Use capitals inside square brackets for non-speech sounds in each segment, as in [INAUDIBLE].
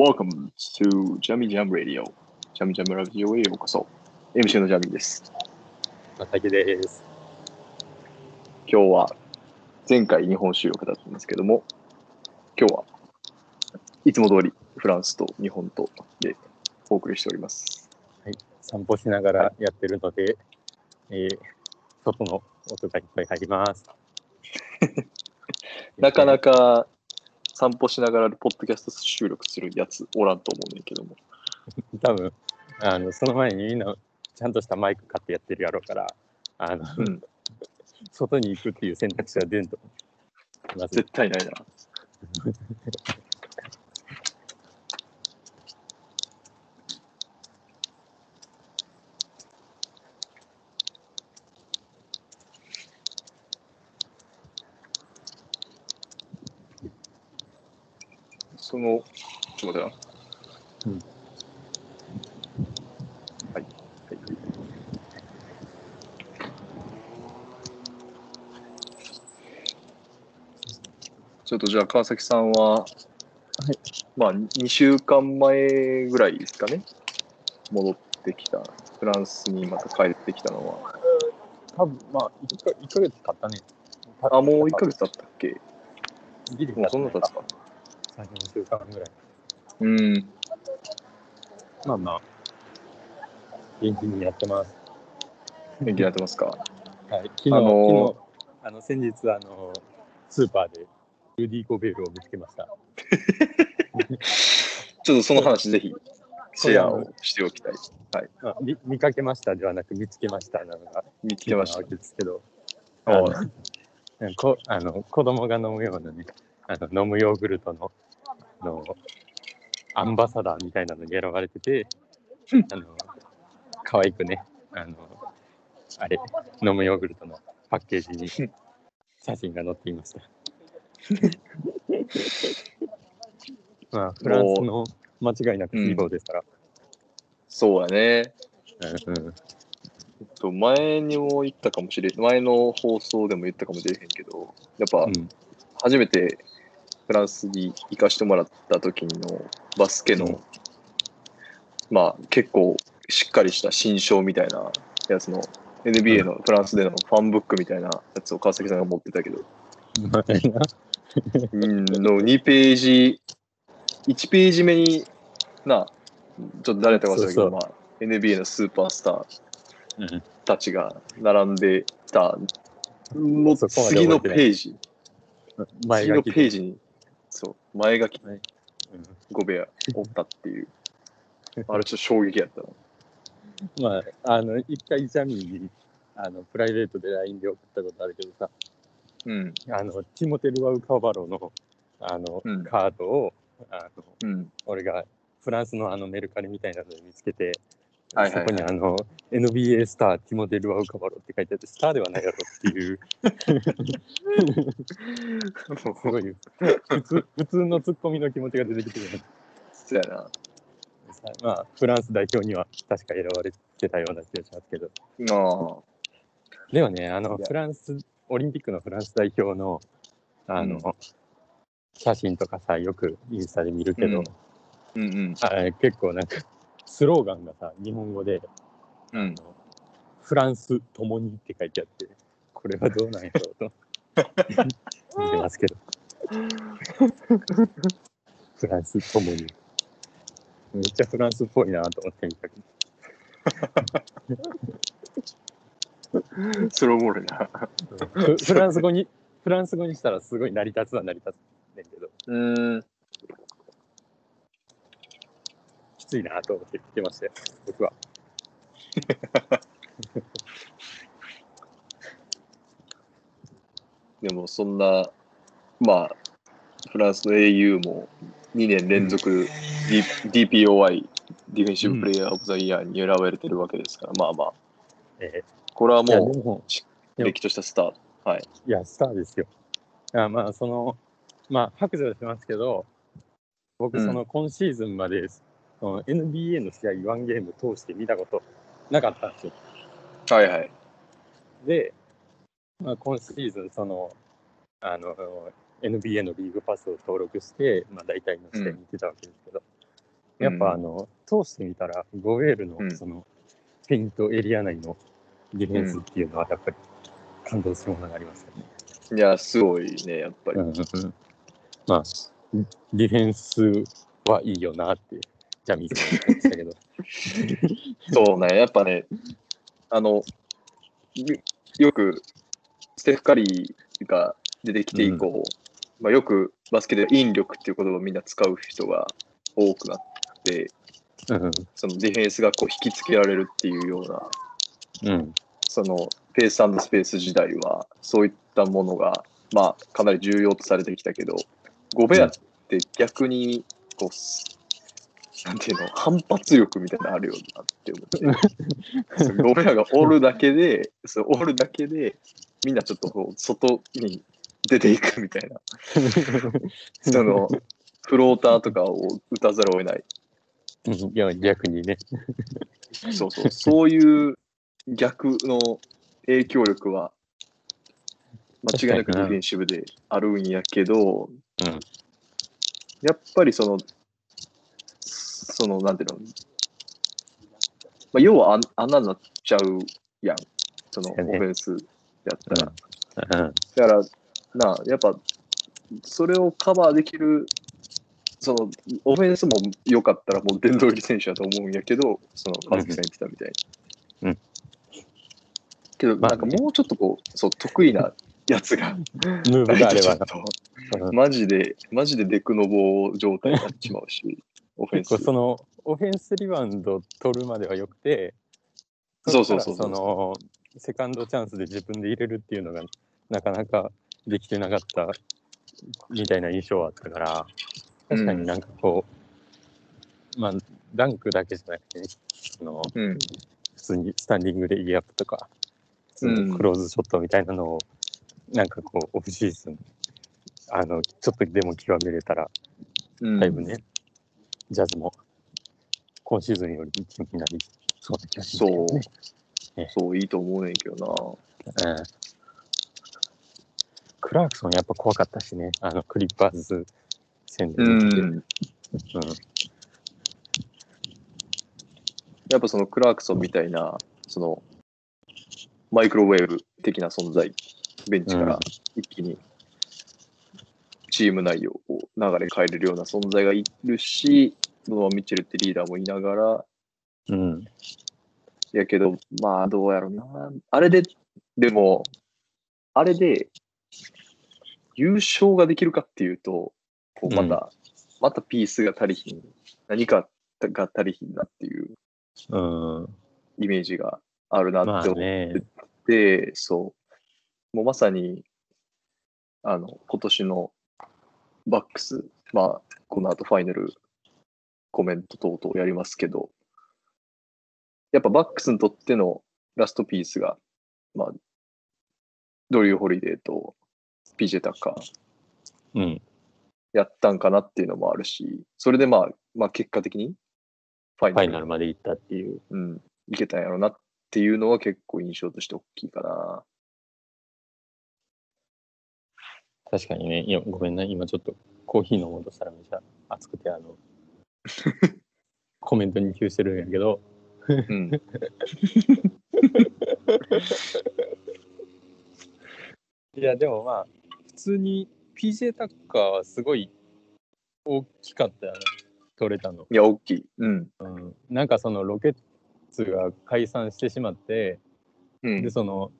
Welcome to Jammy Jam Radio. ジャミジャムラジオへようこそ。MC のジャミーです。またけです。今日は前回日本収録だったんですけども、今日はいつも通りフランスと日本とでお送りしております。散歩しながらやってるので、えー外の音がいっぱい入ります。[LAUGHS] なかなか散歩しながらポッドキャスト収録するやつおらんと思うねんけども。[LAUGHS] 多分あのその前にみんなちゃんとしたマイク買ってやってるやろうから、あのうん、外に行くっていう選択肢は出んと絶対ないな。[LAUGHS] その、ちょっと待ってな。うんはい。はい。ちょっとじゃあ川崎さんは、まあ2週間前ぐらいですかね、戻ってきた、フランスにまた帰ってきたのは。多分まあ1か一ヶ月経ったね。あ、もう1ヶ月経ったっけ？ギリもうそんな経つか。3、4週間ぐらい。うん。まあまあ、元気にやってます。元気になってますか？はい、昨日、あのー昨日あの先日あのスーパーでルディ・ゴベールを見つけました。[LAUGHS] ちょっとその話ぜひシェアをしておきたい。はい。あ見見かけましたではなく見つけましたなのが見つけましたわ。けですけど、ああのこあの子供が飲むようなね、あの飲むヨーグルトのあのアンバサダーみたいなのに選ばれてて、あの可愛くね、あのあれ、飲むヨーグルトのパッケージに写真が載っていました。[LAUGHS] まあ、フランスの間違いなくヒーローですから。そうやね。うんうんえっと、前にも言ったかもしれん、前の放送でも言ったかもしれへんけど、やっぱうん初めてフランスに行かしてもらった時のバスケの、うん。まあ結構しっかりした新章みたいなやつの NBA のフランスでのファンブックみたいなやつを川崎さんが持ってたけど、[LAUGHS] うんの2ページ、1ページ目にな、ちょっと誰だか忘れたけど、まあ、NBA のスーパースターうんたちが並んでた。次のページ、次のページに、そう、前書き。うん。5部屋。おったっていう、[LAUGHS] あれちょっと衝撃やったな。まあ、あの、一回ジャミーに、あの、プライベートで LINE で送ったことあるけどさ、うん、あの、ティモテル・ワウカバロの、あの、うん。カードを、あの、うん、俺がフランスのあのメルカリみたいなので見つけて、はいはいはい。そこにあの、NBA スター、ティモテル・ワウカバロって書いてあって、スターではないやろっていう、すごい、普通、普通のツッコミの気持ちが出てきてるね。そうやな。まあ、フランス代表には確か選ばれてたような気がしますけど。でもね、あの、フランス、オリンピックのフランス代表の、あの、うん。写真とかさ、よくインスタで見るけど、うんうん、あれ結構なんか、スローガンがさ、日本語で、うん。フランスともにって書いてあって、これはどうなんやろうと、[LAUGHS] 見てますけど。フランスともに。めっちゃフランスっぽいなと思って見たけど。それおもろいな。フフランス語に、フランス語にしたらすごい成り立つは成り立つねんけど、うん。きついなと思って見てましたよ、僕は。[LAUGHS] でもそんな、まあ、フランスの au も2年連続 D DPOI、ディフェンシブプレイヤーオブザイヤーに選ばれてるわけですから、まあまあ、えこれはもう、れっきとしたスタート。はい。いや、スターですよ。あまあ、その、まあ、白状しますけど、僕、うんその、今シーズンまで、NBA の試合、ワンゲーム通して見たことなかったんですよ。はいはい。で、まあ、今シーズン、その、あの、NBA のリーグパスを登録して、まあ、大体の試合見てたわけですけど、やっぱあの、通してみたら、ゴベールうんのその、ペイントエリア内のディフェンスっていうのはやっぱり感動するものがありますよね。いや、すごいね、やっぱり。うんうんうんまあ、ディフェンスはいいよなって、ジャミーさん言ってましたけど。[LAUGHS] そうね、やっぱね、あの、よよく、ステフ・カリーが出てきて以降、まあ、よくバスケで引力っていう言葉をみんな使う人が多くなって、うん。そのディフェンスがこう引きつけられるっていうような、うん。そのペーススペース時代は、そういったものが、まあ、かなり重要とされてきたけど、ゴベアって逆に、こう、なんていうの、反発力みたいなのあるよなって思って。そうゴベアがおるだけで、そうおるだけで、みんなちょっとこう外に出ていくみたいな、その、フローターとかを打たざるを得ない。うんいや、逆にね。そうそう、そういう逆の影響力は、間違いなくディフェンシブであるんやけど、うんやっぱりその、その、なんていうの、まあ、要はあ穴になっちゃうやん、そのオフェンスやったら。うん。だから、なあ、やっぱ、それをカバーできる、その、オフェンスも良かったら、もう殿堂入り選手だと思うんやけど、その、川崎さん言ってたみたいに。うん。けど、まあなんかもうちょっとこう、そう、得意なやつが、ムーブがあれば [LAUGHS] マジで、マジでデクノボ状態になってしまうし、オフェンス結構。そのオフェンスリバウンド取るまではよくて、そうそうそうそのセカンドチャンスで自分で入れるっていうのがなかなかできてなかったみたいな印象はあったから、確かになんかこう、まあ、ダンクだけじゃなくて、そのうん。普通にスタンディングでイーアップとか、普通のクローズショットみたいなのを、なんかこう、オフシーズン、あの、ちょっとでも極めれたら、うんだいぶね、ジャズも今シーズンより一気になりそうな気がしますけどね。そう、いいと思うねんけどな。うんクラークソンやっぱ怖かったしね、あのクリッパーズ戦でう。ん。うんやっぱそのクラークソンみたいな、その、マイクロウェーブ的な存在、ベンチから一気にチーム内をこう流れ変えれるような存在がいるし、ドノバン・ミッチェルってリーダーもいながら、うん。やけど、まあどうやろうな。あれで、でも、あれで優勝ができるかっていうと、こうまた、またピースが足りひん、何かが足りひんなっていううん。イメージがあるなまあって思っね、て、そう。もうまさに、あの、今年のバックス、まあ、この後ファイナルコメント等々やりますけど、やっぱバックスにとってのラストピースが、まあ、ドリュー・ホリデーと PJ タッカーうん。やったんかなっていうのもあるし、それでまあ、まあ結果的にファイフナルまで行ったっていう。うん、いけたんやろなっていうのは結構印象として大きいかな。確かにね、いやごめんな、今ちょっとコーヒー飲もうとしたらめっちゃ熱くて、あの、[LAUGHS] コメントに急してるんやけど、うん。[LAUGHS] いや、でもまあ、普通に PJ タッカーはすごい大きかったよね、取れたの。いや、大きい。うん。うん、なんかそのロケッツが解散してしまって、うんで、その、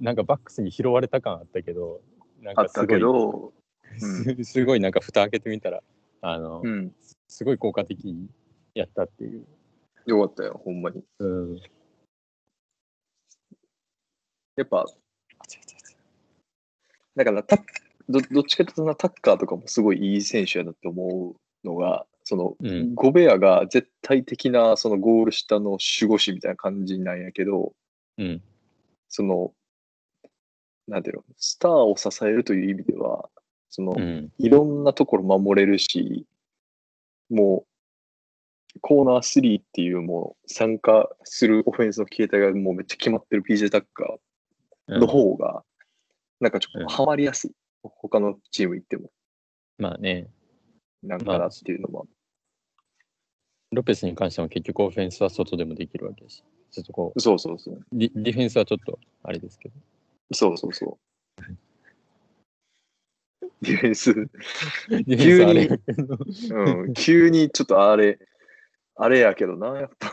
なんかバックスに拾われた感あったけど、なんあったけかすごい、ど、う [LAUGHS] すごいなんか蓋開けてみたら、あの、うん。すごい効果的やったっていう。よかったよ、ほんまに。うん。やっぱ、だからタッど、どっちかというとな、タッカーとかもすごいいい選手やなって思うのが、その、うんゴベアが絶対的なそのゴール下の守護神みたいな感じなんやけど、うん。その、なんていうの、スターを支えるという意味では、その、うん。いろんなところ守れるし、もう、コーナー3っていうもう参加するオフェンスの形態がもうめっちゃ決まってる PJ タッカーの方が、なんかちょっうんとハマりやすい。他のチーム行っても、まあね、なんかなっていうのも。ロペスに関しても結局オフェンスは外でもできるわけだし、ちょっとこう、そうそうそう。ディディフェンスはちょっとあれですけど。そうそうそう。ディフェンス、ディフェンスはあれやけど。うん、急にちょっとあれ、あれやけどな、やっぱ、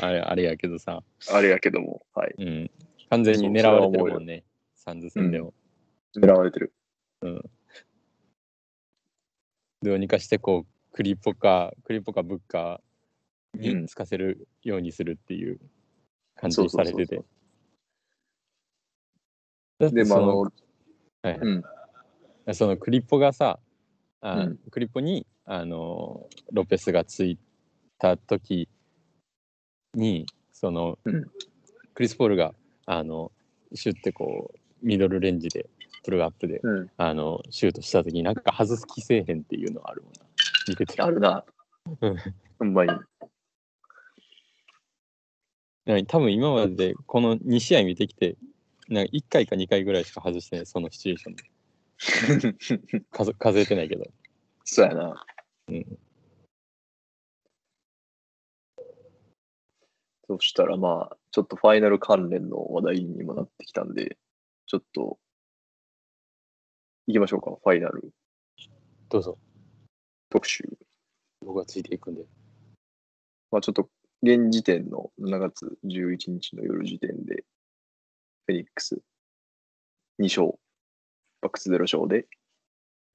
[LAUGHS] あれあれやけどさ、あれやけども、はい。うん、完全に狙われてるもんね、サンズ戦でも。狙われてる。どうにかしてこう、クリポか、クリポかブッカーうん。につかせるようにするっていう感じにそうそうそう。されてて。だってその、の、はいはい。うん、そのクリポがさ、あうん。クリポにあのロペスがついた時にその、うん。クリス・ポールがあのシュッてこうミドルレンジでプルアップでうん、あのシュートした時になんか外す気せえへんっていうのはあるもんな。見てて。あるな。うまに。なんか多分今まででこの2試合見てきてなんか1回か2回ぐらいしか外してないそのシチュエーション。で [LAUGHS] 数数えてないけど。そうやな。うん。そしたらまあ、ちょっとファイナル関連の話題にもなってきたんで、ちょっと、行きましょうか、ファイナル。どうぞ。特集。僕はついていくんで。まあちょっと、現時点の7月11日の夜時点で、フェニックス2勝、バックス0勝で、うん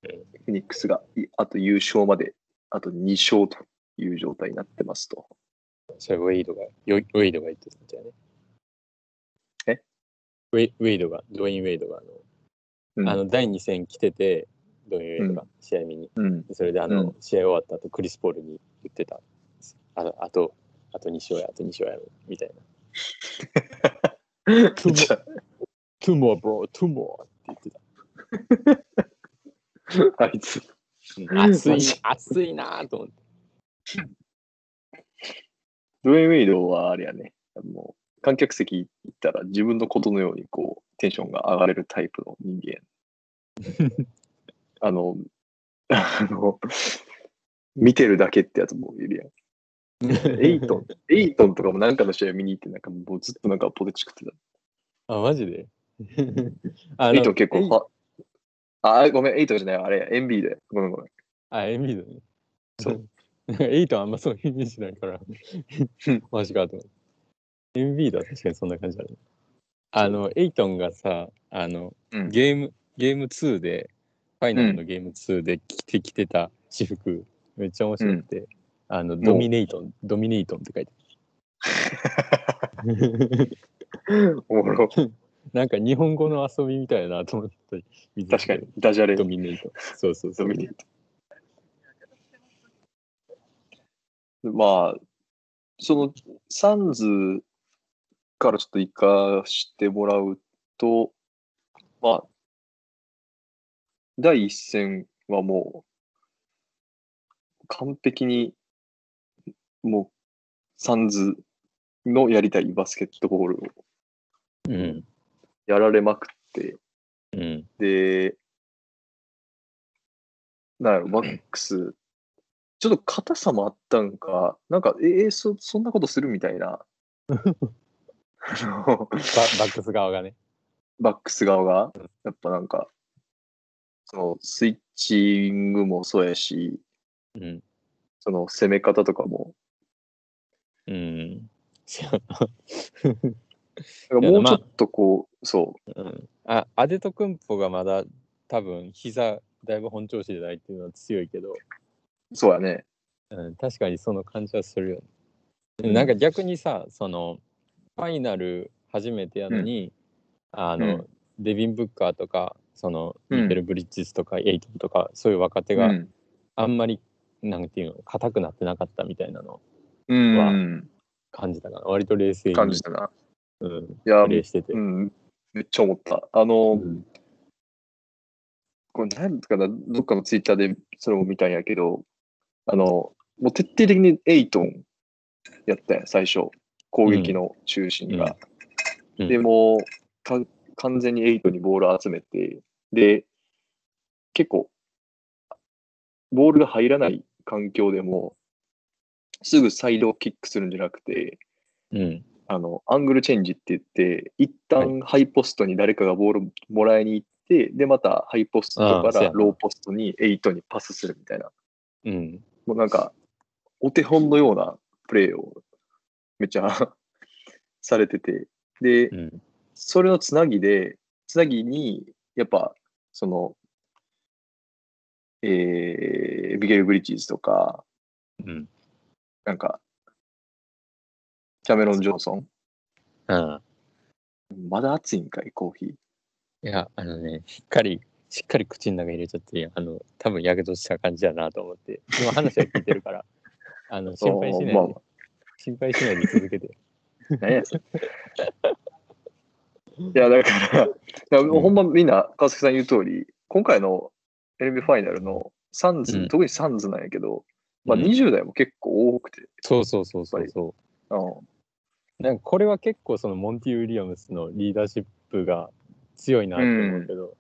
フェニックスがいあと優勝まで、あと2勝という状態になってますと。それウェイドが、よウェイドが言ってたみたい？ね。え？ウェイウェイドが、ドウェイン・ウェイドがあの、うんあの第2戦来てて、ドウェイン・ウェイドが試合見に。うん、それであの、うん試合終わった後、クリス・ポールに言ってた。あのあと、あと2勝や、あと2勝やろ、みたいな。[LAUGHS] じゃあ two more, bro, two more って言ってた。あいつ、うん熱いマジ、熱いなと思って。ドウェイン・ウェイドはあれやね、もう観客席行ったら自分のことのようにこうテンションが上がれるタイプの人間。[LAUGHS] あの、あの、見てるだけってやつもいるやん。[LAUGHS] エイトン、エイトンとかもなんかの試合見に行って、なんかもうずっとなんかポテチ食ってあ、マジで？[LAUGHS] あた。エイトン結構エイファ、あ、ごめん、エイトンじゃない、あれ、エンビーで。ごめんごめん。あ、エンビードね。そう。[LAUGHS] なんかエイトはあんまそういうイメージないから、マジかと思って。エンビードは確かにそんな感じある。あの、エイトンがさ、あの、うんゲーム、ゲーム2で、ファイナルのゲーム2で着てきてた私服、めっちゃ面白くて、あの、ドミネイトン、ドミネイトンって書いてある。おもろ。[LAUGHS] なんか日本語の遊びみたいなと思って確かに、ダジャレド。ミネイトン。そうそうそう。ドミネート。まあ、そのサンズからちょっと行かしてもらうと、まあ、第一戦はもう、完璧に、もう、サンズのやりたいバスケットボールをうん。やられまくって、うん。で、なんやろ、バックス、ちょっと硬さもあったんか、なんか、えーそ、そんなことするみたいな、あのババックス側がね。バックス側が、やっぱなんか、そのスイッチングもそうやし、うん。その攻め方とかも、うん。もうちょっとこう、そうん、あアデトクンポがまだ多分膝だいぶ本調子でないっていうのは強いけど、う、そうやね。うん、確かにその感じはするよね。うんなんか逆にさそのファイナル初めてやのに、あの、うんデビン・ブッカーとかそのうんミケル・ブリッジスとか、エイトンとかそういう若手がうん。あんまり、なんていうの硬くなってなかったみたいなのは感じたかな割と冷静に感じたな。うん、いやプ、レーしてて。うん、めっちゃ思った。あの、うんこれ何かな、どっかのツイッターでそれも見たんやけど、あの、もう徹底的にエイトンやったやん、最初。攻撃の中心が。うんうんでもか、完全にエイトにボール集めて、で、結構、ボールが入らない環境でも、すぐサイドをキックするんじゃなくて、うん。あの、アングルチェンジって言って、一旦ハイポストに誰かがボールもらいに行って、で、またハイポストからローポストに8にパスするみたいな。うん。もうなんか、お手本のようなプレーをめっちゃ [LAUGHS] されてて、で、うん。それのつなぎで、つなぎに、やっぱ、その、えー、ビゲル・ブリッジーズとか、うん。なんか、キャメロン・ジョンソン？うん。まだ熱いんかい、コーヒー。いや、あのね、しっかり、しっかり口の中に入れちゃって、あの、多分やけどした感じだなと思って、今話は聞いてるから、[LAUGHS] あの、心配しないで、まあま心配しないで続けて。何やそれいや、だから、いやほんまみんな、川崎さん言う通り、今回の NBA ファイナルのサンズ、うん特にサンズなんやけど、まあ、うん20代も結構多くて、そうそうそうそうそうんう。なんかこれは結構そのモンティ・ウィリアムスのリーダーシップが強いなって思うけど、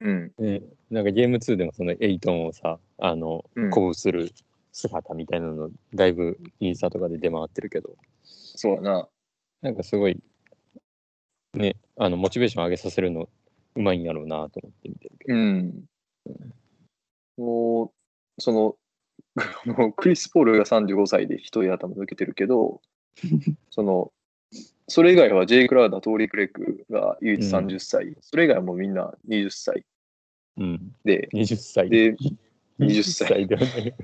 うん、ね、なんかゲーム2でもそのエイトンをさ、あの、うん鼓舞する姿みたいなの、だいぶインスタとかで出回ってるけど、そうやな。なんかすごい、ね、あの、モチベーション上げさせるのうまいんやろうなと思って見てるけど。うん。もう、その、もうクリス・ポールが35歳で一人頭抜けてるけど、[LAUGHS] その、それ以外はジェイ・クラウダー、トーリー・クレックが唯一30歳、それ以外はもうみんな20歳うん。で、20歳。で、20 20歳歳ではない。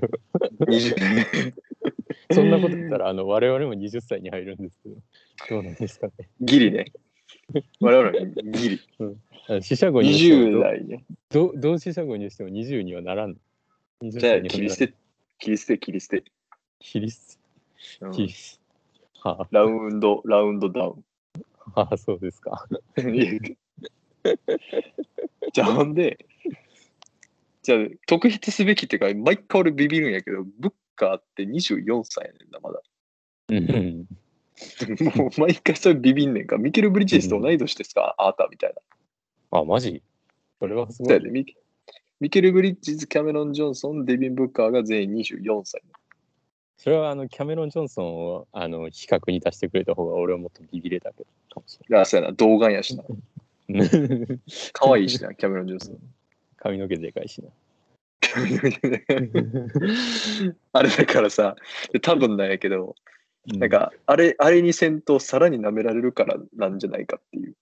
20そんなこと言ったら、あの、我々も20歳に入るんですけど、どうなんですかね。ギリね。我々はギリ。[LAUGHS] あの四捨五入して20も代ね。ど、ど同四捨五入しても20にはならん。20じゃあ、歳にはならん切り捨て、切り捨て、切り捨て。切り捨うんて。切り捨て。はラウンド、ラウンドダウ [LAUGHS] あ、はあ、そうですか。じゃあ、ほんで、じゃあ、特筆すべきっていうか、毎回俺ビビるんやけど、ブッカーって24歳やねんな、まだ。うん。[LAUGHS] もう毎回それビビんねんか。ミケル・ブリッジェスと同い年ですか、あーたみたいな。あ、マジ？それはすごい。そうやでミケミケル・ブリッジズ、キャメロン・ジョンソン、デビン・ブッカーが全員24歳。それはあのキャメロン・ジョンソンをあの比較に出してくれた方が俺はもっとビビれたけどかもしあ、そうやな、童顔やしな。[LAUGHS] 可愛いしな、キャメロン・ジョンソン。髪の毛でかいしな。あれだからさ、で多分なんやけど、なんか、あれ、あれに戦闘さらに舐められるからなんじゃないかっていう。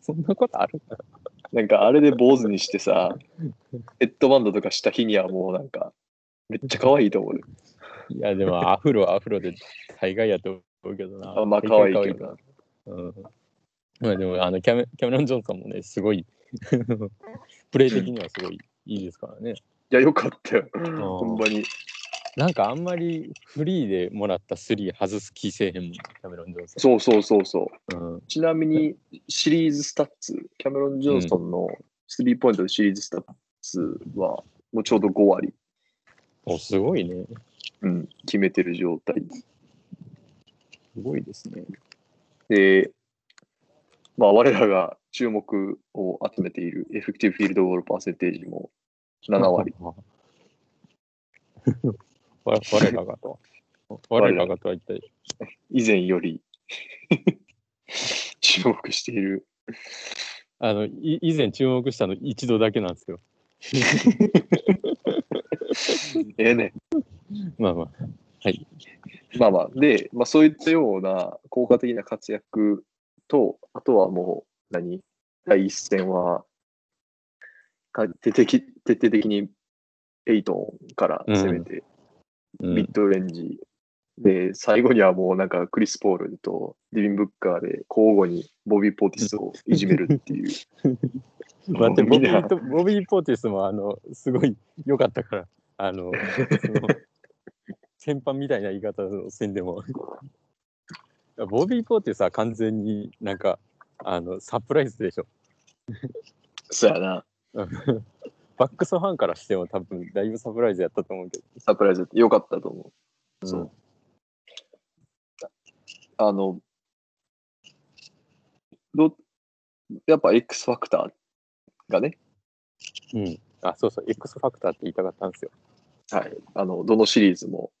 そんなことあるかなんか、あれで坊主にしてさ、ヘッドバンドとかした日にはもうなんか、めっちゃ可愛いと思うで。いや、でもアフロはアフロで大概やと思うけどな。あまあ、可愛いけどな。うん。まあでも、あのキャメ、キャメロン・ジョンソンもね、すごい、[LAUGHS] プレー的にはすごいいいですからね。いや、よかったよ。ほんまに。なんかあんまりフリーでもらったスリー外す気せえへんもん、キャメロン・ジョンソそうそうそうそう。ン。うん。ちなみに、シリーズスタッツ、キャメロン・ジョンソンのスリーポイントのシリーズスタッツは、もうちょうど5割、お、すごいね。うん、決めてる状態。すごいですね。で、まあ、我らが注目を集めている effective field goal percentage も7割。[LAUGHS] わ我らがと。[LAUGHS] 我らがとは一体。以前より [LAUGHS] 注目している。あの、い以前注目したの一度だけなんですよ。ええね。[LAUGHS] まあまあ。はい。まあまあ。で、まあ、そういったような効果的な活躍と、あとはもう何、第一戦は、か徹底的徹底的にエイトンから攻めて、うんミッドレンジ、で、最後にはもうなんかクリス・ポールとディビン・ブッカーで交互にボビー・ポーティスをいじめるっていう。[LAUGHS] 待って、ボビーとボビー・ポーティスも、あの、すごい良かったから、あの、先般みたいな言い方をせんでも。ボビー・ポーティスは完全になんか、あの、サプライズでしょ。そうやな。[LAUGHS] バックスファンからしても多分だいぶサプライズやったと思うけど。サプライズよかったと思う。そううんあの、どやっぱ X ファクターがね、うん。あ、そうそう、X ファクターって言いたかったんですよ。はい、あのどのシリーズも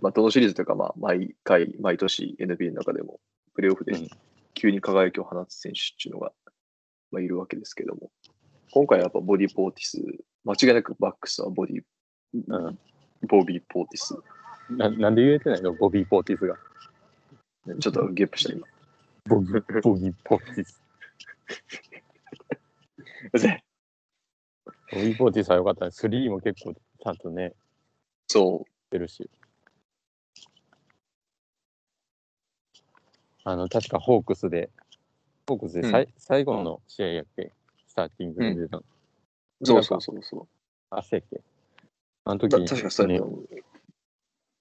まあ、どのシリーズというか、まあ、毎回、毎年 NBA の中でも、プレーオフでうん急に輝きを放つ選手っていうのが、まあ、いるわけですけども、今回はやっぱボディ・ポーティス、間違いなくバックスはボディ、うんボビー・ポーティス。ななんで言えてないの？ボビー・ポーティスが。ちょっとゲップした今。ボギー、ボギー・ポーティス。ボビー・ポーティスは良かったね。スリーも結構ちゃんとね、そ出るし。あの、確かホークスで、ホークスでさい、最後の試合やっけ、スターティングで出たの。う、そうそうそうそあせやっけ。あのう。時に、だ確かそう。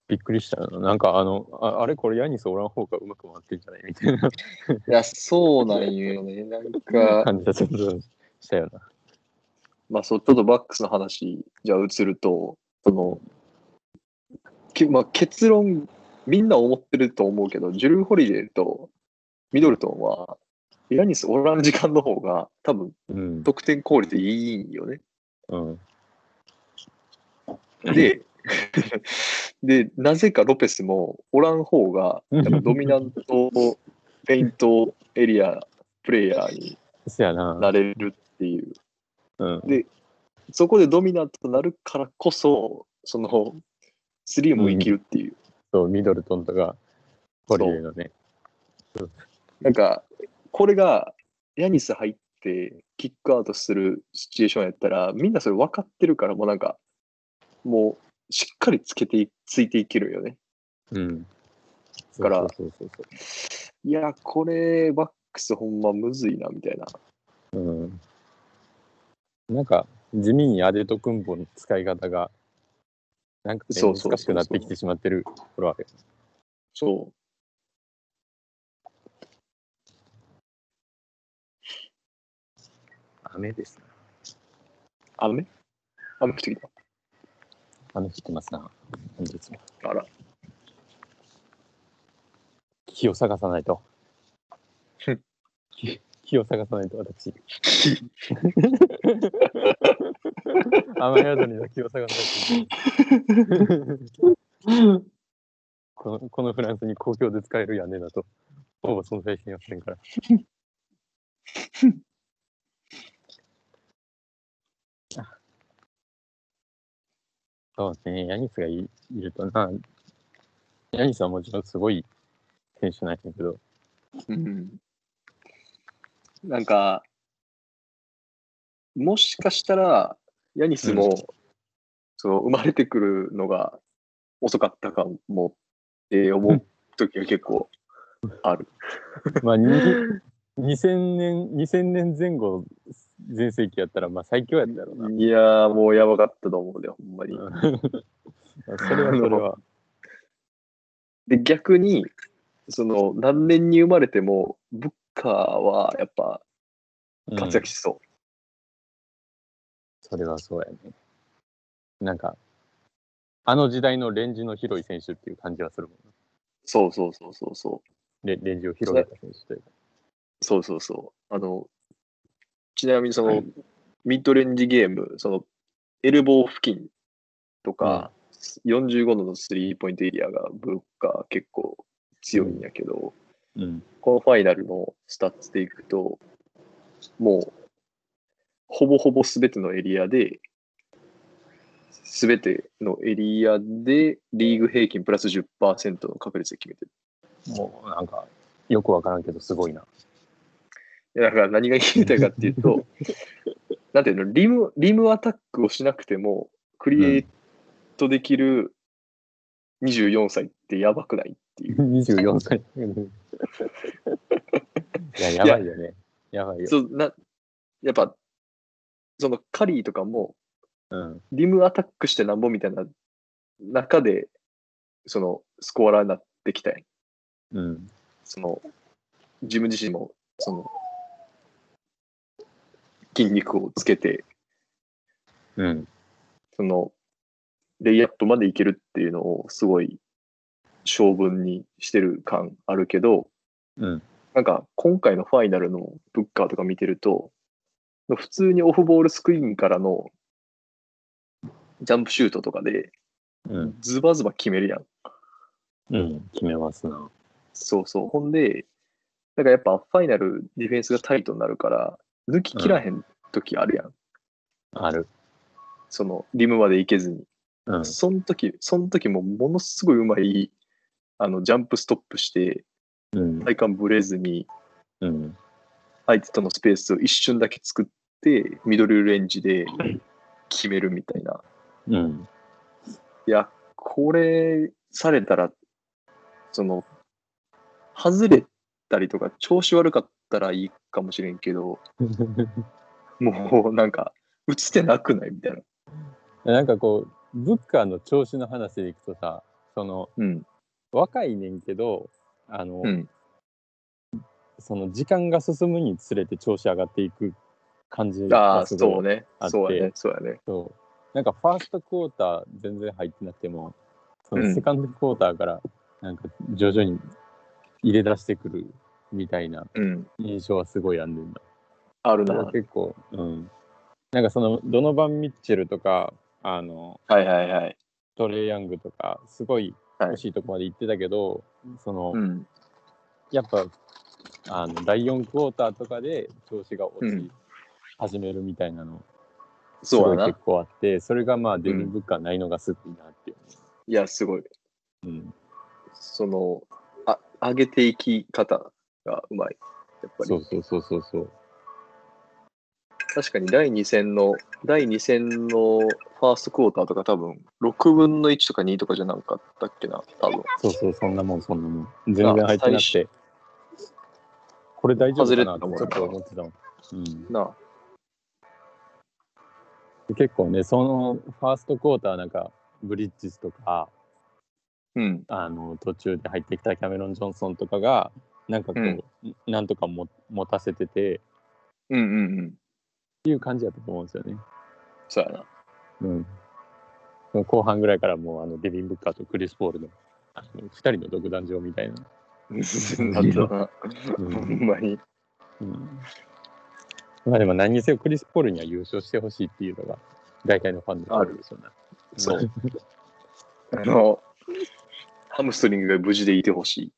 びっくりしたよな。なんかあの、ああれこれヤニスおらん方がうまく回ってんじゃないみたいないや、そうなんよね。なんか、感じがちょっとしたよな。まあ、そう、ちょっとバックスの話、じゃあ移ると、その、けまあ、結論、みんな思ってると思うけど、ジュルー・ホリデーとミドルトンは、ヤニスおらん時間の方が、多分、うん。得点効率いいんよね。うん。で、で、なぜかロペスもおらん方が、やっぱドミナントペイントエリアプレイヤーにそやな。なれるっていう。うん。で、そこでドミナントとなるからこそ、その、スリーも生きるっていう。そう、ミドルトンとか、ホリデーのね。なんか、これが、ヤニス入って、キックアウトするシチュエーションやったら、みんなそれ分かってるから、もうなんか、もう、しっかりつけてい、ついていけるよね。うん。だからいや、これ、バックスほんまむずいな、みたいな。そう。うん。なんか、地味にアデトクンボの使い方が、なんか、ね、難しくなってきてしまってるところあるよ。そう。雨ですな。雨？雨降ってきた。雨降ってますな。本日も。あら。気を探さないと。気気を探さないと、私。雨宿りの気を探さないと。[LAUGHS] このこのフランスに公共で使える屋根だと、ほぼ存在していませんから。そうですね、ヤニスがいいるとな、ヤニスはもちろんすごい選手なんやけど、うん。なんか、もしかしたら、ヤニスも、その生まれてくるのが遅かったかもって思う時が結構ある。[LAUGHS] まあ、に2000年、2000年前後全盛期やったら、まあ最強やったやろうな。いやー、もうやばかったと思うで、ほんまに。うん [LAUGHS] それはそれは。で、逆に、その、何年に生まれても、ブッカーはやっぱ活躍しそう。それはそうやね。なんか、あの時代のレンジの広い選手っていう感じはするもんなそうそうそうそうそう。レレンジを広げた選手というか。そうそうそう。あの、ちなみにその、ミッドレンジゲーム、その、エルボー付近とか、45度のスリーポイントエリアがブッカー結構強いんやけど、うん。このファイナルのスタッツでいくと、もう、ほぼほぼ全てのエリアで、全てのエリアでリーグ平均プラス10%の確率で決めてる。もうなんか、よくわからんけど、すごいな。だから何が言いたいかっていうと、[LAUGHS] なんていうの、リム、リムアタックをしなくても、クリエイトできる24歳ってやばくないっていう。[LAUGHS] 24歳。[LAUGHS] いや、やばいよね。やばいよ。そうなやっぱ、そのカリーとかも、うん。リムアタックしてなんぼみたいな中で、そのスコアラーになってきたやん。うん。その、自分自身も、その、筋肉をつけて、うん。その、レイアップまでいけるっていうのをすごい性分にしてる感あるけど、うん。なんか今回のファイナルのブッカーとか見てると、普通にオフボールスクリーンからのジャンプシュートとかでうん。ズバズバ決めるやん。うん、決めますな。そうそう。ほんで、だからやっぱファイナルディフェンスがタイトになるから、抜き切らへん時あるやん。ある。その、リムまで行けずに。うん。その時、その時もものすごいうまい、あの、ジャンプストップして、うん。体幹ぶれずに、うん。相手とのスペースを一瞬だけ作って、ミドルレンジで決めるみたいな。うん。いや、これされたら、その、外れたりとか、調子悪かったらいいかもしれんけど、[LAUGHS] もうなんか、打つてなくないみたいな。なんかこう、ブッカーの調子の話でいくとさ、その、うん。若いねんけど、あの、うん。その時間が進むにつれて調子上がっていく感じああ、がすごいそうね。あってそうやね。そうやね。そう。なんかファーストクォーター全然入ってなくても、そうんのセカンドクォーターからなんか徐々に入れ出してくるみたいなうん。印象はすごいあんねんな。あるな。結構、うん。なんかそのドノバン・ミッチェルとか、あの、はいはいはい。トレイ・ヤングとか、すごいはい欲しいとこまで行ってたけど、その、うん。やっぱ、あの、第4クォーターとかで調子が落ちうん始めるみたいなの、うやなごい結。構あって、それがまあデビン・ブッカーないのがすごいなっていう。いや、すごい。うん。その、あ、上げていき方がうまい。やっぱり。そうそうそうそうそう。確かに第2戦の、第2戦のファーストクォーターとか多分、6分の1とか2とかじゃなかったっけな、多分。そうそう、そんなもん、そんなもん。全然入ってなく最て。これ大丈夫かなって外れてたもんなちょっと思ってたもん。うん。な結構ね、そのファーストクォーターなんか、ブリッジスとか、うん。あの途中で入ってきたキャメロン・ジョンソンとかが、なんかこう、なんとかも持たせてて、うんうんうん。っていう感じだと思うんですよね。そうやな。うん。後半ぐらいからもう、あのデビン・ブッカーとクリス・ポールの、あの二人の独壇場みたいな。なほんまに。うんまあでも何にせよクリス・ポールには優勝してほしいっていうのが大体のファンの声ですよね。そう。あの、ハムストリングが無事でいてほしい。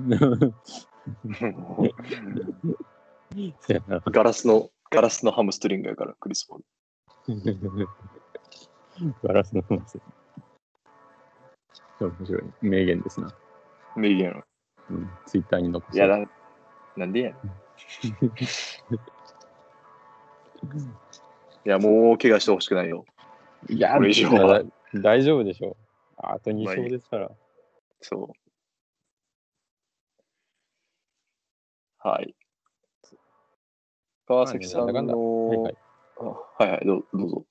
[LAUGHS] ガラスの、ガラスのハムストリングやから、クリスポール。[LAUGHS] ガラスの話。面白い。名言ですな。名言。うん、ツイッターに残す。いや、ななんでや。[LAUGHS] いや、もう怪我してほしくないよ。いや大丈夫でしょう。あと2勝ですから。そう。はい。川崎さんの、はいはい。あはいはい、どうどうぞ。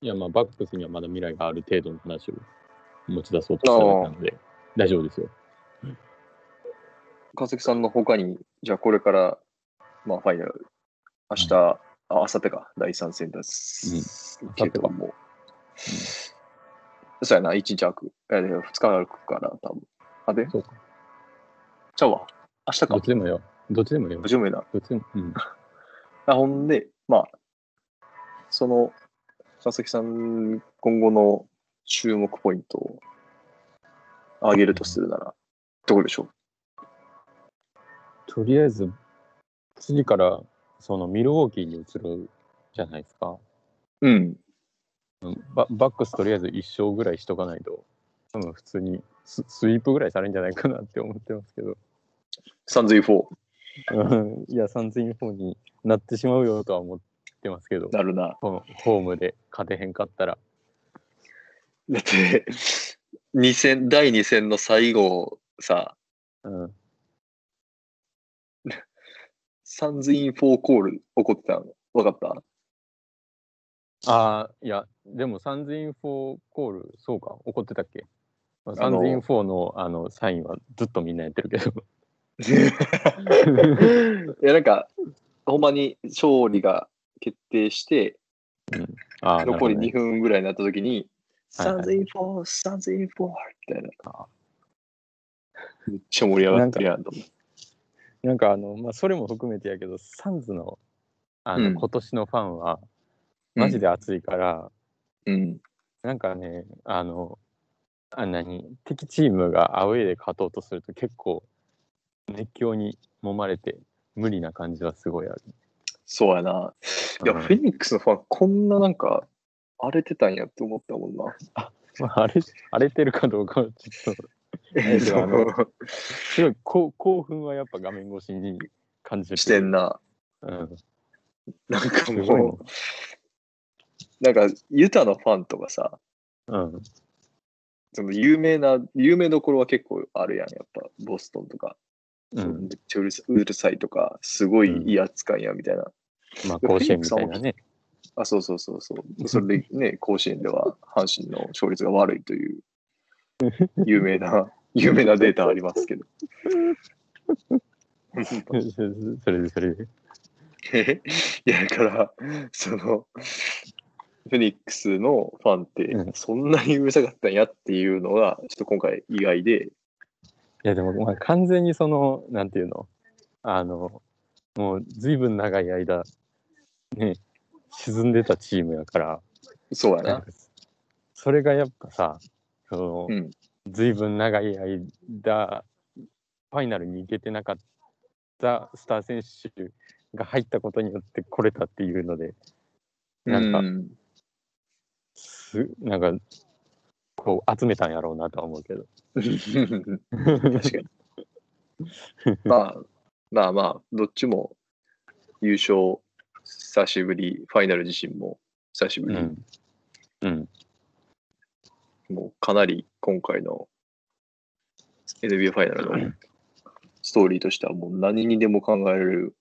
いや、まあ、バックスにはまだ未来がある程度の話を持ち出そうとしただけなので、大丈夫ですよ。川崎さんの他に、じゃあこれから、まあ、ファイナル、明日、あ、明後日か、第3戦です。うんけども、そうやな、1日空く。え2日空くから、多分。あ、で？そうか。ちゃうわ。明日かどっ。ちでもよ。どっちでもよ。どっちでもいいな。どっちでも。うん。[LAUGHS] あほんで、まあ、その、川崎さん、今後の注目ポイントを挙げるとするなら、どこでしょとりあえず、次から、そのミルウォーキーに移るじゃないですか。ううん。うんババックスとりあえず1勝ぐらいしとかないと、多分普通にススイープぐらいされるんじゃないかなって思ってますけど。サンズイ4。うんいや、3004になってしまうよとは思ってますけど、なるな。このホームで勝てへんかったら。だって、二戦、第2戦の最後、さ、うん、サンズイン4コール起こってたの。わかった？ああ、いや、でもサンズイン4コール、そうか、怒ってたっけ？まあサンズイン4のあのサインはずっとみんなやってるけど。[LAUGHS] いや、なんか、ほんまに勝利が決定して、あー残り2なるほどね。分ぐらいになった時に、サンズイン4、サンズイン4みたいな。めっちゃ盛り上がってるやんと思って。なんかあの、まあ、それも含めてやけど、サンズのあの、うん。今年のファンは、マジで熱いから、うん。なんかね、あの、あんなに敵チームがアウェーで勝とうとすると結構熱狂に揉まれて無理な感じはすごいある。そうやな。いや、うんフェニックスのファン、こんななんか、荒れてたんやって思ったもんな。まあ、あれ荒れてるかどうかはちょっとえあのすごいこう興奮はやっぱ画面越しに感じる。してんな。うん。なんかものう、なんか、ユタのファンとかさ、うん。その有名な、有名どころは結構あるやん、やっぱ、ボストンとか。うんめっちゃうるさうるさいとか、すごい威圧感や、みたいな。まあ甲子園みたいなね。[LAUGHS] あ、そうそうそうそう。それでね、[LAUGHS] 甲子園では阪神の勝率が悪いという、[LAUGHS] 有名な、有名なデータありますけど。それでそれで。いや、だから、その、フェニックスのファンってう、んそんなにうるさかったんやっていうのが、ちょっと今回意外で、いやでもまあ完全にそのなんていうの？あのもう随分長い間ね沈んでたチームやから。そうやな。それがやっぱさその、うん。随分長い間ファイナルに行けてなかったスター選手が入ったことによって来れたっていうのでなんかうん。すなんかこう集めたんやろうなとは思うけど。確かに。まあ、まあまあ、どっちも優勝久しぶり、ファイナル自身も久しぶり、うん。うん。もうかなり今回の NBA ファイナルのストーリーとしてはもう何にでも考えられる、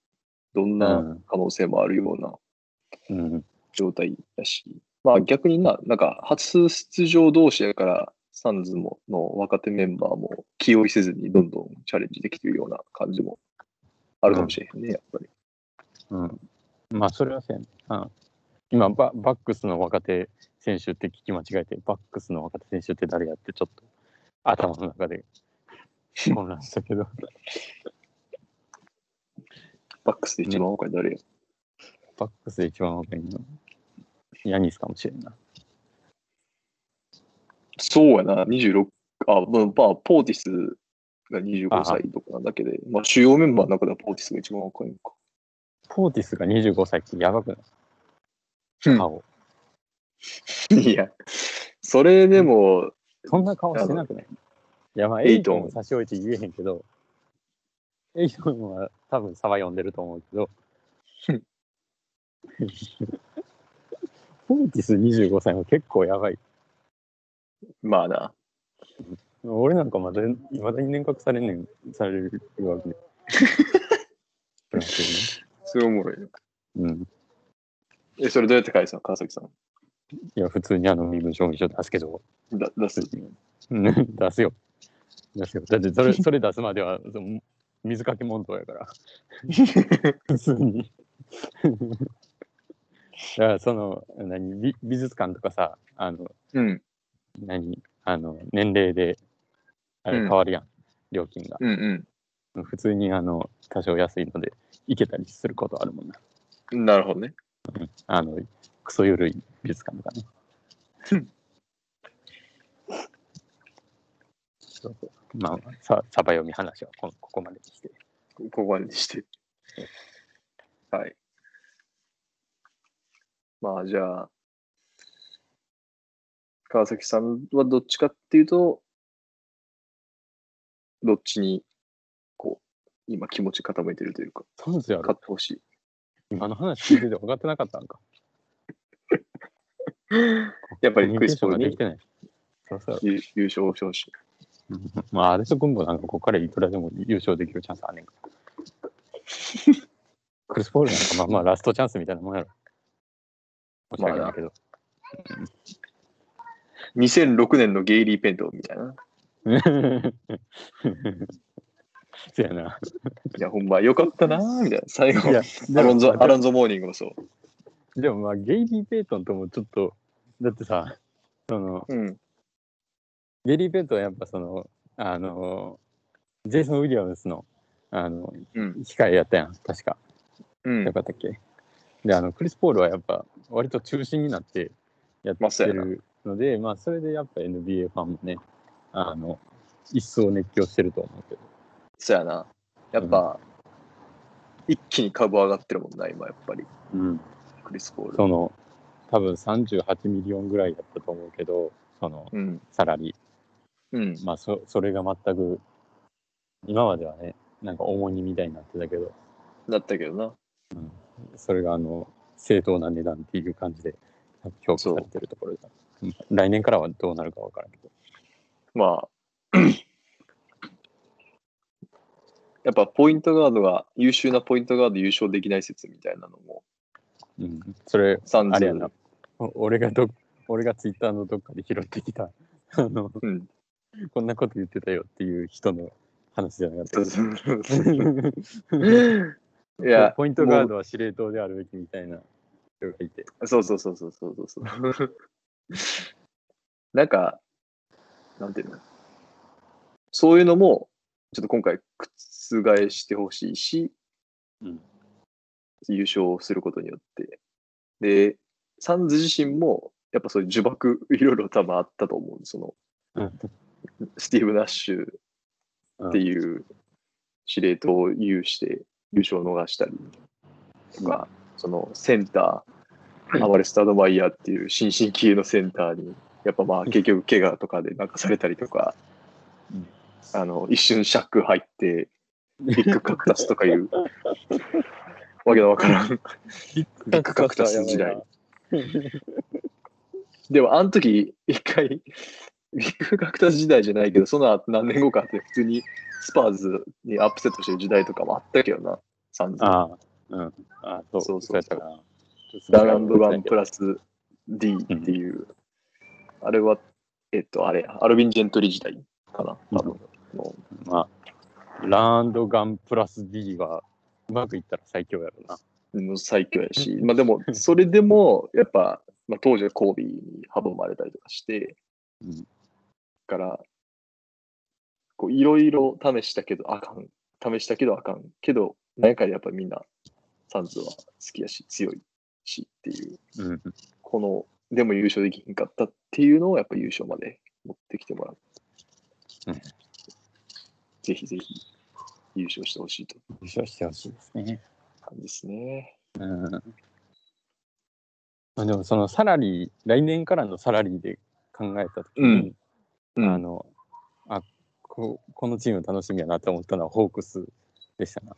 どんな可能性もあるようなうん。状態だし、まあ逆にな、なんか初出場同士やから、サンズもの若手メンバーも気負いせずにどんどんチャレンジできてるような感じもあるかもしれへんね、やっぱり。うん。まあ、それはせん。うん。今バ、バックスの若手選手って聞き間違えて、バックスの若手選手って誰やってちょっと頭の中で [LAUGHS] 混乱したけど。バックスで一番若い誰や、バックスで一番若いのヤニスかもしれんな。そうやな、26、あ、まあ、まあポーティスが25歳とかなだけで、まあ主要メンバーの中ではポーティスが一番若いのか。ポーティスが25歳ってやばくない？うん。顔。[LAUGHS] いや、それでも、そんな顔してなくない？いや、まあ、エイトン差し置いて言えへんけど、エイトンは多分サバ読んでると思うけど、[LAUGHS] ポーティス25歳は結構やばい。まあな、俺なんかまだ、いまだに年賀されんねん、されるわけ [LAUGHS] ね。それおもろいな。でね。うん。え、それどうやって返すの川崎さん？いや、普通にあの身分証明書出すけど、だ出す？うん [LAUGHS] 出すよ。出すよ。だってそれ、[LAUGHS] それ出すまでは、その水かけ問答やから。普通に。だからその何美美術館とかさあのうん、何あの年齢であれうん。変わるやん、料金が。うん、普通にあの多少安いので行けたりすることあるもんな。うん。なるほどね。あのクソゆるい美術館とかね。うん。そう。そうまあさサバ読み話はこここまでにして。ここまでにして。はい。まあ、じゃあ、川崎さんはどっちかっていうと、どっちに、こう、今気持ち傾いてるというか、そうですよ勝ってほしい。今の話聞いてて分かってなかったんか [LAUGHS] やっぱりクリス・ポールに優優勝してほしい。う [LAUGHS] んまあ、アレス君もなんかここからいくらでも優勝できるチャンスあんねんから。[LAUGHS] クリス・ポールなんかまあまあラストチャンスみたいなもんやろ。申し訳ないけど。2006年のゲイリー・ペントみたいな。[LAUGHS] そやな。いや、ほんまよかったなーみたいな。最後アロンゾ、アロンンゾモーニングもそう。でもまあ、ゲイリー・ペイトンともちょっと、だってさ、その、うん。ゲイリー・ペイトンはやっぱその、あの、ジェイソン・ウィリアムスの、あの、うん。控えやったやん、確か。うんよ。かったっけ？で、あの、クリス・ポールはやっぱ、割と中心になってやってるので、まあ、それでやっぱ NBA ファンもね、あの、一層熱狂してると思うけど。そうやな。やっぱ、一気に株上がってるもんな、今やっぱり、うん。クリス・ポール。その、多分38ミリオンぐらいだったと思うけど、その、うん。サラリー。うん。まあ、そそれが全く、今まではね、なんか重荷みたいになってたけど、だったけどな。それがあの正当な値段っていう感じで評価されてるところだ。うん来年からはどうなるかわからんけど。まあ、[COUGHS] やっぱポイントガードが、優秀なポイントガード優勝できない説みたいなのも、うん、それ、あれやな。お俺がど、俺がツイッターのどっかで拾ってきた、[LAUGHS] あの、うん。こんなこと言ってたよっていう人の話じゃなかったいや、ポイントガーもドは司令塔であるべきみたいな人がいて。うそうそうそうそうそうそうそう。[LAUGHS] なんか、なんていうの？そういうのも、ちょっと今回覆してほしいし、うん。優勝することによって。で、サンズ自身も、やっぱそういう呪縛、いろいろ多分あったと思う。その、うんスティーブ・ナッシュっていう司令塔を有して優勝を逃したりとか、そのセンター、アマレスタードマイヤーっていう新進気鋭のセンターに、やっぱまあ結局怪我とかで泣かされたりとか、うん。あの、一瞬シャック入って、ビッグカクタスとかいう、[LAUGHS] わけのわからん、ビッグカクタス時代。でも、あの時、一回、ビッグカクタス時代じゃないけど、その後何年後かって、普通にスパーズにアップセットしてる時代とかもあったけどな、サンズ。ああ、うん。ああ、そう。そうそうそう。やったかな。ランドガンプラス D っていう、あれは、えっと、あれ、アルビン・ジェントリー時代かな、多分。もまあ、ランドガンプラス D はうまくいったら最強やろな。最強やし、まあでも、それでも、やっぱ、まあ、当時はコービーに阻まれたりとかして、うん。から、いろいろ試したけどあかん。試したけどあかん。けど、何やかんやっぱみんな、サンズは好きやし、強いしっていう、うん。この、でも優勝できひんかったっていうのをやっぱ優勝まで持ってきてもらう。うんぜひぜひ優勝してほしいと優勝してほしいですね。感じですね。うん。まあ、でもそのサラリー、来年からのサラリーで考えたときに、うんあの、あこ、このチーム楽しみやなと思ったのはホークスでしたな。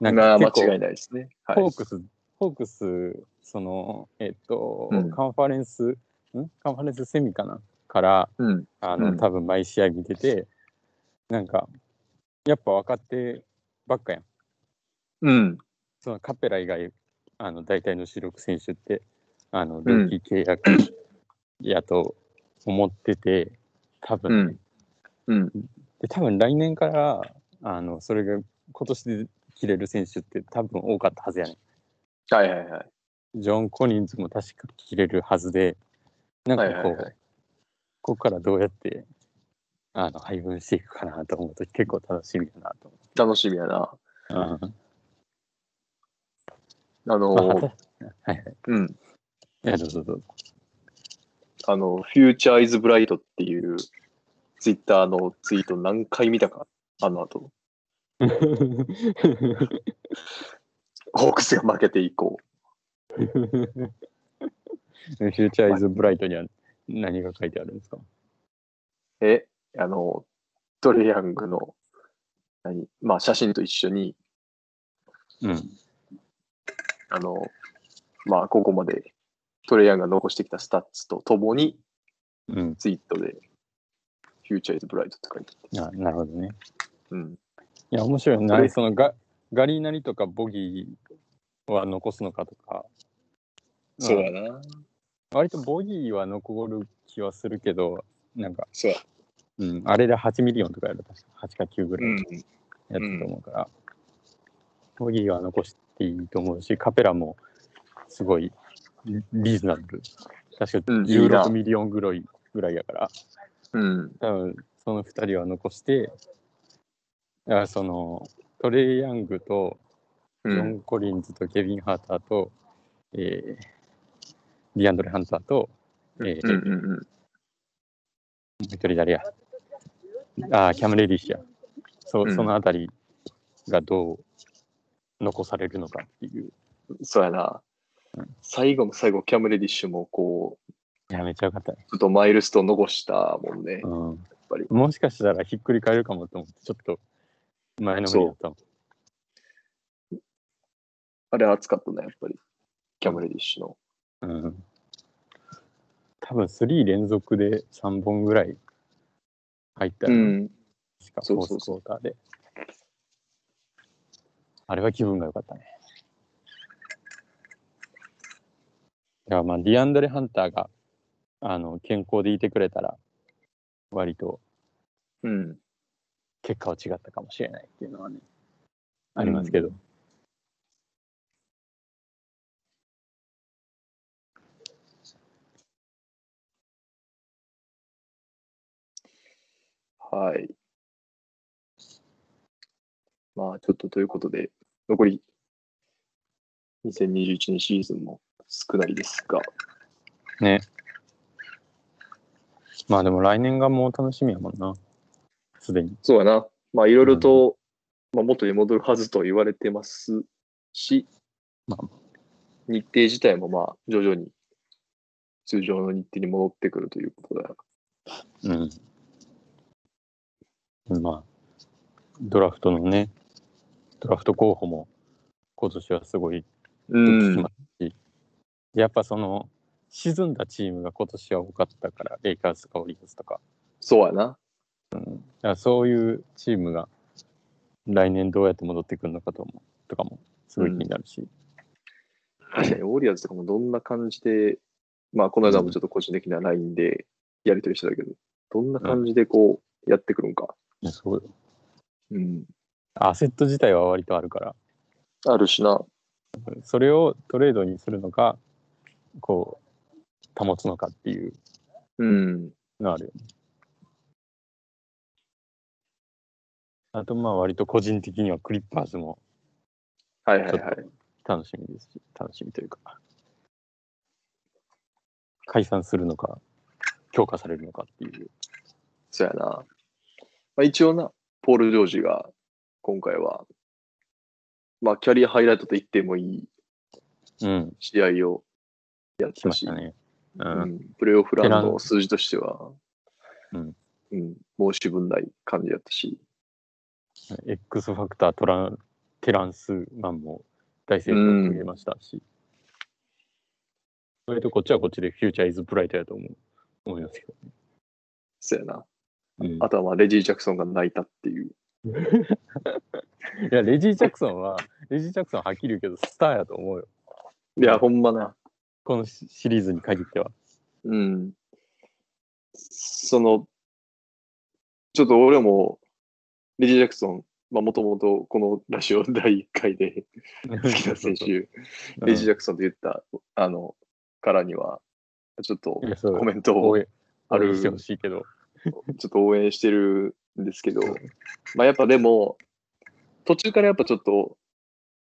なんまあ、間違いないですね。はいホークス、ホークス、その、えっと、うんカンファレンス、ん？カンファレンスセミかなから、うん。あの、うん多分毎試合見てて、なんか、やっぱ分かってばっかやん。うん。そのカペラ以外、あの、大体の主力選手って、あの、ルーキー契約やと思ってて、多分ね、うん。で、多分来年から、あの、それが今年で切れる選手って多分多かったはずやねん。はいはいはい。ジョン・コニンズも確か切れるはずで、なんかこう、はいはいはいここからどうやってあの配分していくかなと思うと結構楽しみだなと楽しみやな。思う。あのうん。まあー、はいはい。うん。いや、どうぞどうぞ。あの、フューチャーイズブライトっていうツイッターのツイート何回見たか、あの後、[LAUGHS] ホークスが負けて以降。フューチャーイズブライトには何が書いてあるんですか？え、あの、トレイヤングの、何？まあ写真と一緒に、うん。あの、まあここまでトレイヤングが残してきたスタッツとともにうん。ツイートで、 future is bright って書いてあ。あなるほどね。うん。いや、面白いこれな。そのガガリーナリとかボギーは残すのかとか、そうやな。割とボギーは残る気はするけど、なんか、そうや。うん、あれで8ミリオンとかやる確か8か9ぐらい。うん。やったと思うから、ボギーは残していいと思うし、カペラもすごいリリーズナブル。確かうんいいな16ミリオンぐらいぐらいやから、うん。多分その2人は残して、だからそのトレイ・ヤングとジョン・うん。コリンズとケビン・ハーターと、えーディアンドレ・ハンターと、えーうんうんうん。もう一人誰や？ああ、キャム・レディッシュや。そ,、うんそのあたりがどう残されるのかっていう。そうやなうん。最後の最後、キャム・レディッシュもこう、いや、めっちゃよかったね。ちょっとマイルストーン残したもんね。やっうん。ぱり。もしかしたらひっくり返るかもと思って、ちょっと前のめりだったもん。あれ熱かったね、やっぱり。キャム・レディッシュの。うん。多分3連続で3本ぐらい入ったよ、うん。しかフォースそうそうそうクォーターで。あれは気分が良かったね。だからまあ、ディアンドレ・ハンターがあの健康でいてくれたら、割とうん。結果は違ったかもしれないっていうのはね、ありますけど。はい。まあ、ちょっとということで、残り2021年シーズンも少ないですが、ね。まあでも来年がもう楽しみやもんな。すでに。そうやな。まあ、いろいろと、まあ、元に戻るはずと言われてますし、まあ日程自体もまあ、徐々に通常の日程に戻ってくるということだ。うん。まあ、ドラフトのね、ドラフト候補も今年はすごい。ますし、やっぱその、沈んだチームが今年は多かったから、レイカーズとかオリオールズとか、そうやな。だからそういうチームが来年どうやって戻ってくるのかともとかもすごい気になるし、確かに、[CLEARS THROAT] ウォリアーズとかもどんな感じで、まあ、この間もちょっと個人的な LINE でやり取りしてたけど、どんな感じでこう、やってくるんか。いやそうようん。アセット自体は割とあるから、あるしな。それをトレードにするのか、こう、保つのかっていううん。のがあるよね。あと、まあ、割と個人的にはクリッパーズもはいはいはい楽しみですし、楽しみというか、解散するのか、強化されるのかっていう。そうやな。まあ、一応な、ポール・ジョージが今回は、まあ、キャリアハイライトと言ってもいいうん、試合をやっしたまし、したね。う。うんん、プレーオフランの数字としては、うんうん、申し分ない感じやったし、X ファクタートラン、テランスマンも大成功を遂げましたし、割とこっちはこっちでフューチャーイズブライトやと思う思いますけどね。そうやな。うんあとはまあレジー・ジャクソンが泣いたっていう。[LAUGHS] いや、レジー・ジャクソンは、レジー・ジャクソンははっきり言うけど、スターやと思うよ。いや、ほんまな。このシシリーズに限っては。うん。その、ちょっと俺も、レジー・ジャクソン、まあもともとこのラジオ第1回で [LAUGHS] 好きな選手、レジー・ジャクソンと言った、あの、からには、ちょっとコメントをあるしてほしいけど。ちょっと応援してるんですけど、まあやっぱでも、途中からやっぱちょっと、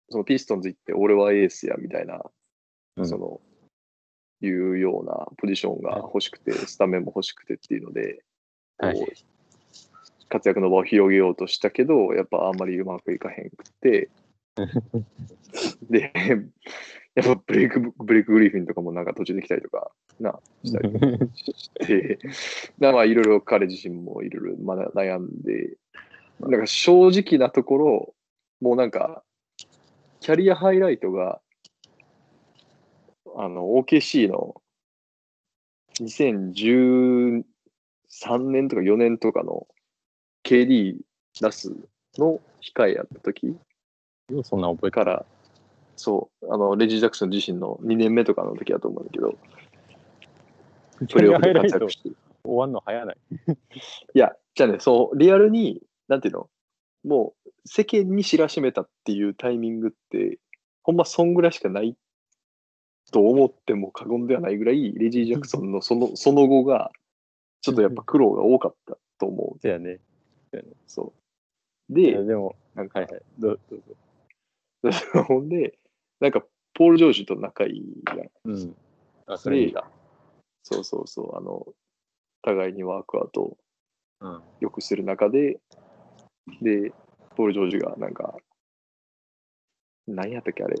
そのピストンズ行って俺はエースやみたいな、うんその、いうようなポジションが欲しくて、スタメンも欲しくてっていうので、活躍の場を広げようとしたけど、やっぱあんまりうまくいかへんくて、で、やっぱブレイク、ブレイクグリフィンとかもなんか途中で来たりとか、な、したりして、だまあいろいろ彼自身もいろいろまだ悩んで、なんか正直なところ、もうなんか、キャリアハイライトが、あの、OKC の2013年とか4年とかの KD 出すの控えやった時そんな覚えてから、そう、あの、レジー・ジャクソン自身の2年目とかの時だと思うんだけど、プレーオフで活躍して。終わんの早ない。いや、じゃあね、そう、リアルに、なんていうの、もう世間に知らしめたっていうタイミングって、ほんまそんぐらいしかないと思っても過言ではないぐらい、レジー・ジャクソンのそのその後が、ちょっとやっぱ苦労が多かったと思そうやね。う。そう。いでや、でも、なんか、はいはい。どうどうぞ。[LAUGHS] ほんで、なんか、ポール・ジョージと仲いいやん。うん。あ、それいいだ。そうそうそう、あの、互いにワークアウトうん。よくする中で、で、ポール・ジョージがなんか、何やったっけあれ。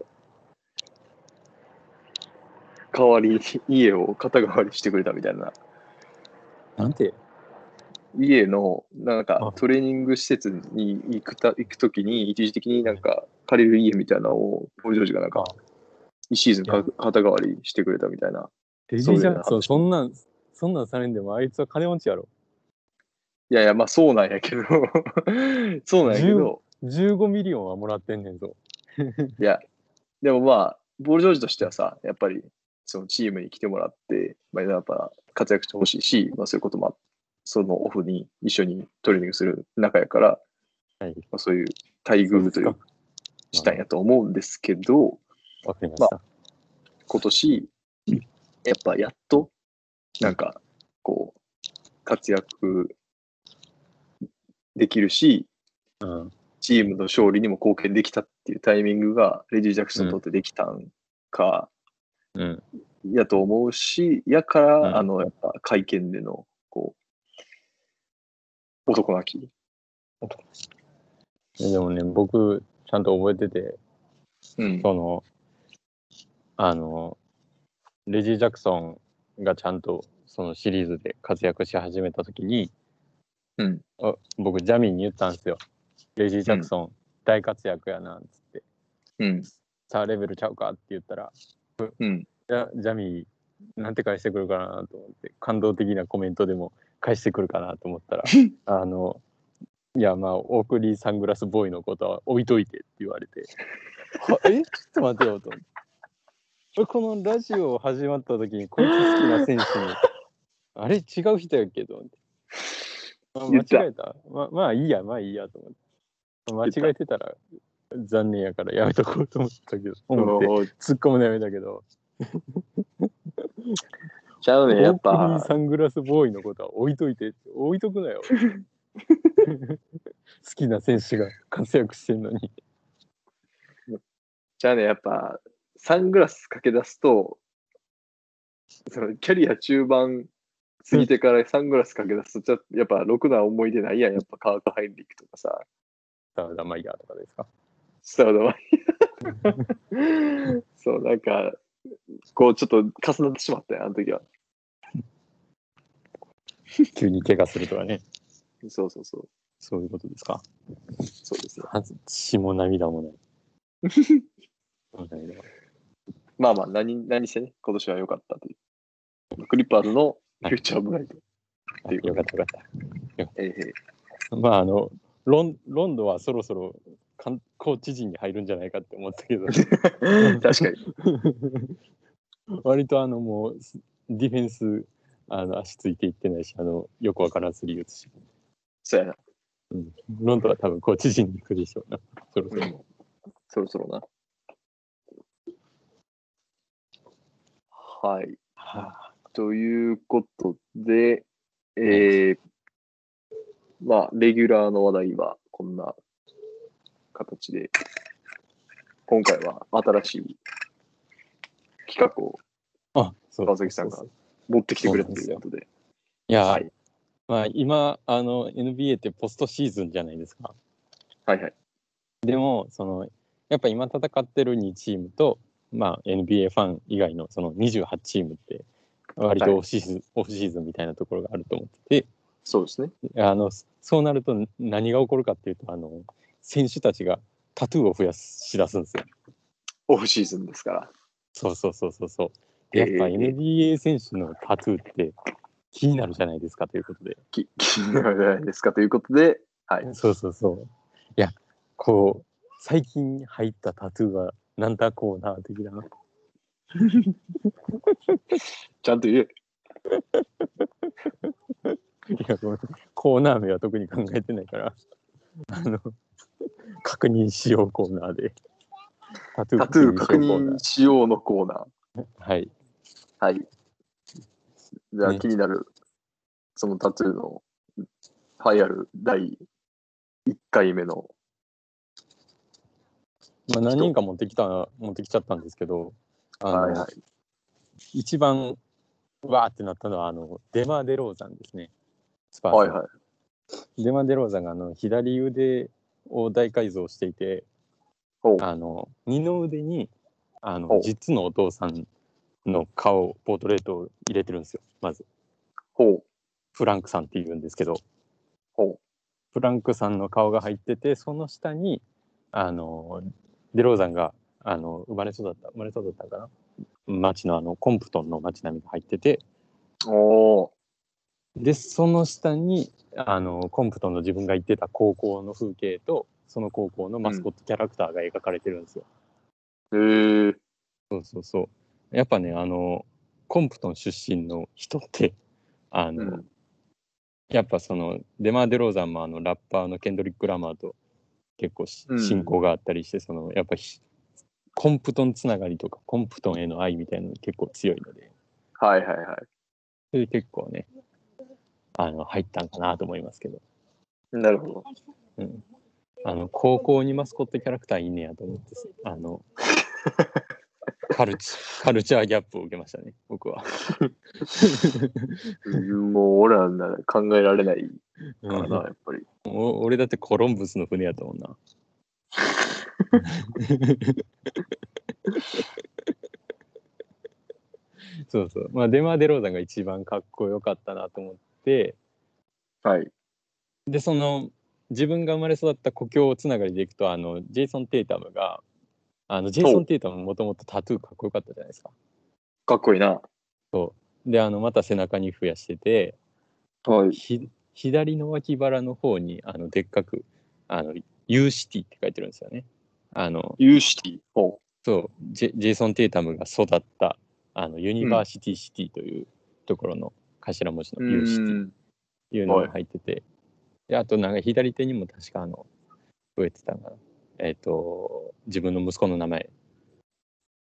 代わりに家を肩代わりしてくれたみたいな。なんて？家のなんあかトレーニング施設に行くた行くときに一時的になんか借りる家みたいなのをポール・ジョージがなんか1シーズンか肩代わりしてくれたみたいな。レジージャクソン、そんなん、そんなんされんでもあいつは金持ちやろ。いやいや、まあそうなんやけど、そうなんやけど、[LAUGHS] 15ミリオンはもらってんねんぞ。いや、でもまあ、ポール・ジョージとしてはさ、やっぱりそのチームに来てもらって、まあ、やっぱ活躍してほしいし、まあそういうこともあっそのオフに一緒にトレーニングする仲やから、はい。まあ、そういう待遇というそうしたんやと思うんですけど、ました。今年、やっぱやっと、なんか、こう、活躍できるし、うん。チームの勝利にも貢献できたっていうタイミングが、レジー・ジャクソンにとってできたんか、うん。やと思うし、やから、うんあの、やっぱ会見での、こう、男泣き。でもね、僕、ちゃんと覚えてて、うん。その、あの、レジー・ジャクソンがちゃんとそのシリーズで活躍し始めたときに、うん。あ僕、ジャミーに言ったんですよ。レジー・ジャクソン、大活躍やな、つって。うん。さあ、レベルちゃうかって言ったら、うん。ジャミー、なんて返してくるかなと思って、感動的なコメントでも返してくるかなと思ったら、[LAUGHS] あの、いや、まあ、オークリーサングラスボーイのことは置いといてって言われて、は [LAUGHS] え？ちょっと待てよと思って。俺このラジオ始まった時に、こいつ好きな選手に、[LAUGHS] あれ違う人やっけと思って。あ言った間違えた？ままあいいや、まあいいやと思って。間違えてたら残念やからやめとこうと思ったけど、思って突っ込むのやめたけど、ちゃうね、やっぱ、サングラスボーイのことは置いといて置いとくなよ。[LAUGHS] 好きな選手が活躍してんのに。じゃあね、やっぱ、サングラスかけ出すと、そのキャリア中盤過ぎてからサングラスかけ出すと、やっぱ、ろくな思い出ないやん。やっぱ、カート・ハインリックとかさ、サウダマイヤーとかですか [LAUGHS] そう、なんか、こう、ちょっと重なってしまったよ、あの時は。急に怪我するとかね。そうそうそう。そういうことですか？そうです [LAUGHS] 血も涙もない。まあまあ、何、何せね、今年は良かったという。クリッパーズのフューチャーブライト。よかったよかっええ。たまああのロンロンドはそろそろ観光知人に入るんじゃないかって思ったけど [LAUGHS] 確かに。[LAUGHS] 割とあのもうディフェンスあの足ついていってないしあのよくわからんスリー打つし、そうやな。うん、ロンドンは多分コーチ陣に行くでしょうなそろそろ、うんそろそろな。はい。ということで、えー、まあ、レギュラーの話題はこんな形で、今回は新しい企画をあそう川崎さんが持ってきてくれたということで。いや、はいまあ今あの NBA ってポストシーズンじゃないですかはいはい。でもそのやっぱ今戦ってる2チームと、まあ、NBA ファン以外のその28チームって割とオフシーズン、オフシーズンみたいなところがあると思っててそうですね。あのそうなると何が起こるかっていうとあの選手たちがタトゥーを増やし出すんですよ。オフシーズンですから。そうそうそうそうそう。でやっぱええ NBA 選手のタトゥーって気になるじゃないですかということで。き気になるじゃないですかということで、はい。そうそうそう。いやこう最近入ったタトゥーはなんだコーナー的な。ちゃんと言え。いやコーナー名は特に考えてないからあの確認しようコーナーで。タトゥタトゥー確認しようのコーナー。ーはい。はい。じゃあね気になる、そのタトゥーの栄えある第1回目の、まあ、何人か持ってきた持ってきちゃったんですけどあの、はいはい。一番わーってなったのはあのデマ・デローザンですね。スパーはいはい。デマデローザがあの左腕を大改造していて。あの二の腕にあの実のお父さんの顔ポートレートを入れてるんですよまず。ほう。フランクさんっていうんですけど。ほフランクさんの顔が入っててその下にあのデローザンがあの生まれ育った生まれ育ったかな？町のあのコンプトンの町並みが入ってて。でその下にあのコンプトンの自分が行ってた高校の風景とその高校のマスコットキャラクターが描かれてるんですよ。ー。へえ。そうそうそう。やっぱねあのコンプトン出身の人ってあの、うん。やっぱそのデマ・デローザンもあのラッパーのケンドリック・ラマーと結構親交があったりして、そのやっぱひコンプトンつながりとかコンプトンへの愛みたいなの結構強いのではいはいはい。それで結構ねあの入ったんかなと思いますけど、なるほど。うん、あの高校にマスコットキャラクターいんねやと思ってあの [LAUGHS] カルチカルチャーギャップを受けましたね僕は。う [LAUGHS] んもう俺らなら考えられないからな、うんやっぱり。お俺だってコロンブスの船やったもんな。[LAUGHS] そうそう。まあ、デマ・デローザンが一番かっこよかったなと思って、はい。で、その、自分が生まれ育った故郷つながりでいくと、あの、ジェイソン・テイタムが、あの、ジェイソン・テイタムもともとタトゥーかっこよかったじゃないですか。かっこいいな。で、あの、また背中に増やしてて、はい。ひ左の脇腹の方に、あの、でっかく、あの、 U City って書いてるんですよね。あの、 U City？ほそうジェジェイソン・テイタムが育ったあのユニバーシティ・シティというところの頭文字う。の U City ん。というのが入ってて、であとなんか左手にも確かあの増えてたかなえっ、と自分の息子の名前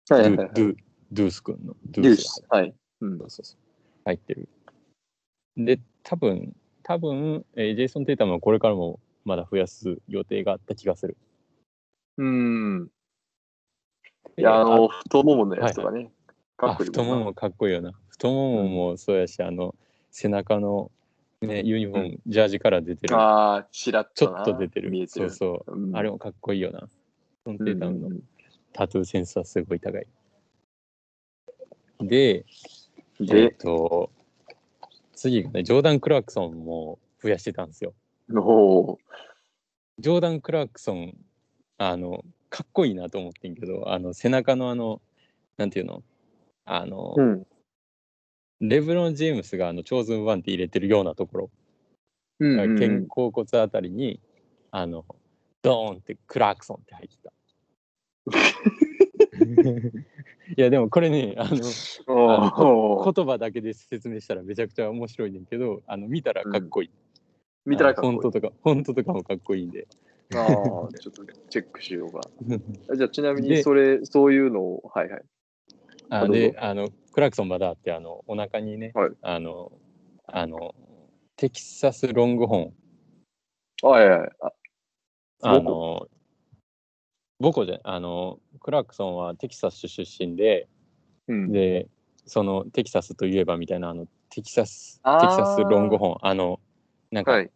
ドゥはいはいはい。ドゥドゥース君のドゥースが。シはい。うんそうそうそう入ってるで多分多分、えージェイソン・テイタムはこれからもまだ増やす予定があった気がするうん。いでや、あの、太もものやつとかね。かあっこいい。太ももかっこいいよな太もももそうやし、あの背中の、ね、ユニフォーム、ジャージから出てる。ああ、ちらっちょっと出てる。見えてる。そうそう、うん。あれもかっこいいよな。ソンテータムの。うんうんタトゥーセンスはすごい高い。でうんえっ、で、と次がねジョーダン・クラークソンも増やしてたんですよ。おー。ジョーダン・クラークソンあのかっこいいなと思ってんけどあの背中のあのなんていうの？あの、うん。レブロン・ジェームスがあのチョーズン・ワンって入れてるようなところ、うんうんうん肩甲骨あたりにあのドーンってクラークソンって入ってた。[LAUGHS] いやでもこれねあの言葉だけで説明したらめちゃくちゃ面白いねんけどあの見たらかっこいい。見たらかっこいいフォントとかフォントとかもかっこいいんで。ああ、ちょっとチェックしようか。[LAUGHS] あじゃあ、ちなみにでそれ、そういうのを、はいはい。あであのクラークソンまだあってあのお腹にね、はい。あのあのテキサスロングホーン。はいはいはい。ああの母校じゃあのクラークソンはテキサス出身でうん。でそのテキサスといえばみたいなあのテキサステキサスロングホーン。あのなんか、はい。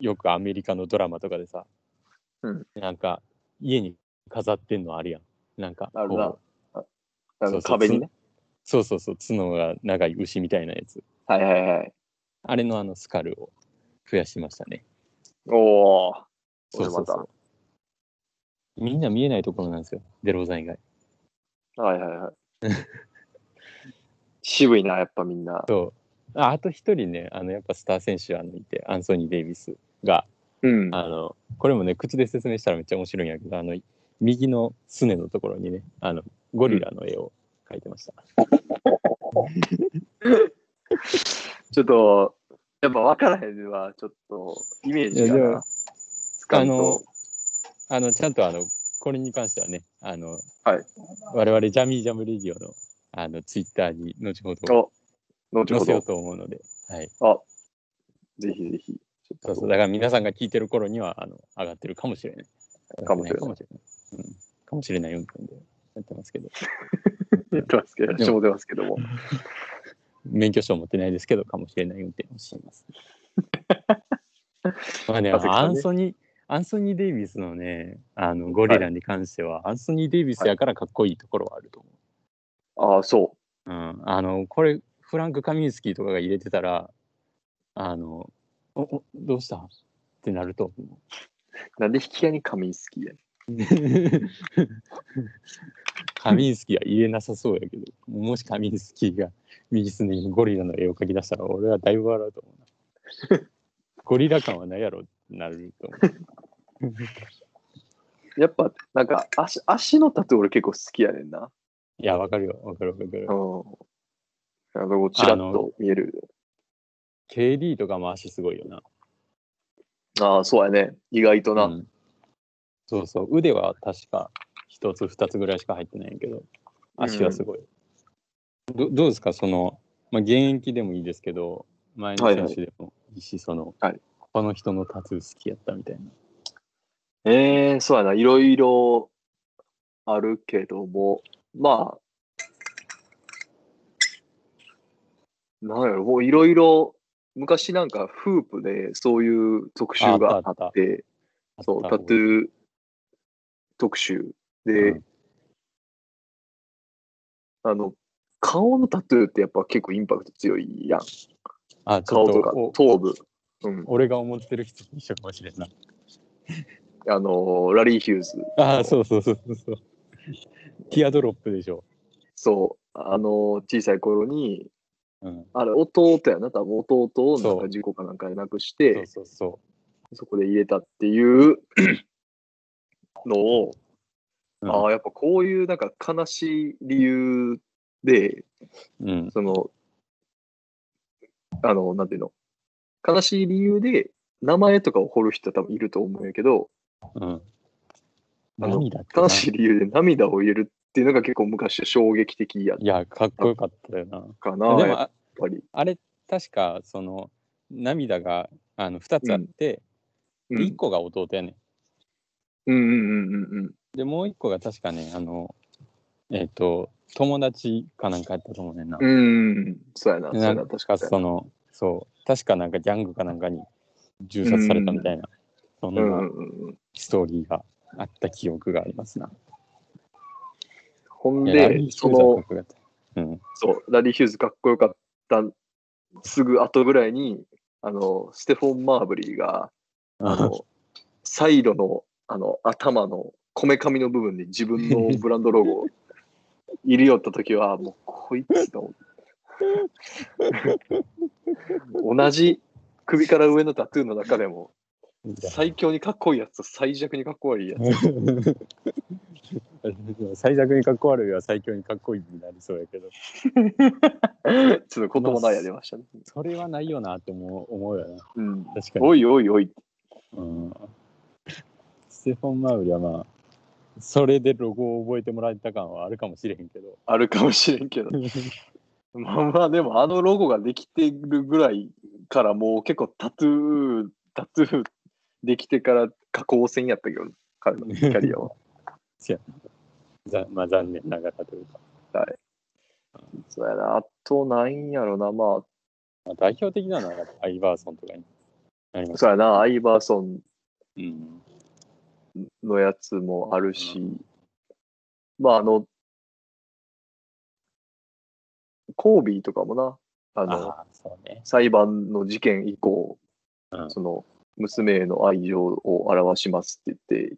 よくアメリカのドラマとかでさ、うん。なんか家に飾ってんのあるやん。なんかこう。壁にね。そうそうそう角が長い牛みたいなやつはいはいはい。あれのあのスカルを増やしましたねおお。そうそうそこうみんな見えないところなんですよデローザン以外はいはいはい。[LAUGHS] 渋いな、やっぱみんな。そうああと一人ねあのやっぱスター選手あのいてアンソニー・デイビスがうん。あのこれもね口で説明したらめっちゃ面白いんやけどあの右のすねのところにねあのゴリラの絵を描いてました、[LAUGHS] ちょっと、やっぱ分からへんわ、ちょっと、イメージが。つかんあのと。あのちゃんとあのこれに関してはねあの、はい我々ジャミージャムレディオのあのツイッターに後ほどお、後ほど載せよう。と思うので、はい、あ、ぜひぜひ。そうそうだから皆さんが聞いてる頃にはあの上がってるかもしれないかもしれないかもしれない、うん、かもしれない運転でやってますけど [LAUGHS] 言ってますけど、でもしょうてますけども。免許証持ってないですけどかもしれない運転をしています [LAUGHS] まあね、アンソニー、アンソニー・デイビスのね、あのゴリラに関しては、アンソニー・デイビスやからかっこいいところはあると思。ああ、そううん、あの、これ、フランク・カミンスキーとかが入れてたら、あの、おおどうした？ってなると思う。[LAUGHS] なんで引き合いにカミンスキーやね。[LAUGHS] カミンスキーは入れなさそうやけど、もしカミンスキーが右隅にゴリラの絵を描き出したら、俺はだいぶ笑うと思うな。ゴリラ感はないやろってなると思う。[LAUGHS] やっぱ、なんか足、足のタトゥー俺結構好きやねんな。いや、わかるよ、わかるわかる。うん。あの、ちらっと見える。KD とかも足すごいよな。ああ、そうやね。意外とな。うんそうそう、腕は確か一つ二つぐらいしか入ってないんやけど、足はすごい。どどうですか、その、まあ、現役でもいいですけど、前の選手でもいいし、その、はいこの人のタトゥー好きやったみたいな。ええそうやな。いろいろあるけども、まあ、なんやろ、もういろいろ、昔なんかフープでそういう特集があって、そう、タトゥー特集で、うんあの、顔のタトゥーってやっぱ結構インパクト強いやん。あ、顔とか頭部。うん。俺が思ってる人と一緒かもしれんな。あの、ラリー・ヒューズ。ああ、そうそうそうそうそう。ティアドロップでしょ。そう、あの、小さい頃に、うん。あれ、弟やな、多分弟をなんか事故かなんかで亡くしそうて、そうそそこで入れたっていうのを、う。うんああ、やっぱこういうなんか悲しい理由で、うん。その、あの、なんていうの、悲しい理由で名前とかを彫る人は多分いると思うんやけど、うん。あの悲しい理由で涙を入れるっていうのが結構昔は衝撃的やっいや、かっこよかったよな。たかな、やっでもあぱり。あれ確かその涙があの2つあって、うん、1個が弟やねうんうんうんうんうん。んでもう1個が確かねあのえっ、と友達かなんかやったと思うねんな、うん、そうやな、そうやな、確かに。そのそう確かなんかギャングかなんかに銃殺されたみたいな、そんな。ストーリーがあった記憶がありますな。ほんで、ーそのそう、ラリー・ヒューズかっこよかったすぐ後ぐらいに、あの、ステフォン・マーブリーが、あの、サイドの、あの、頭のこめかみの部分に自分のブランドロゴを入れよったときは、もう、こいつと思って。同じ首から上のタトゥーの中でも、最強にかっこいいやつと最弱にかっこ悪いやつ。最弱にかっこ悪いは最強にかっこいいになりそうやけど [LAUGHS] ちょっと言葉ないや出ましたね。それはないよなって思う思うよなうん。確かにおいおいおい。うんステフォン・マウリはまあ、それでロゴを覚えてもらえた感はあるかもしれへんけど。あるかもしれんけど。[LAUGHS] まあまあ、でもあのロゴができてるぐらいからもう結構タトゥー、タトゥーできてから加工線やったけど、彼のキャリアは。[LAUGHS] ざまあ残念ながらというか。そうやな。あと、なんやろな。ままあ、代表的なのはアイバーソンとかになりあ、ますそうやな。アイバーソンうん。のやつもあるし、まあ、あの、コービーとかもな、あの、あね。裁判の事件以降、うん。その、娘への愛情を表しますって言って、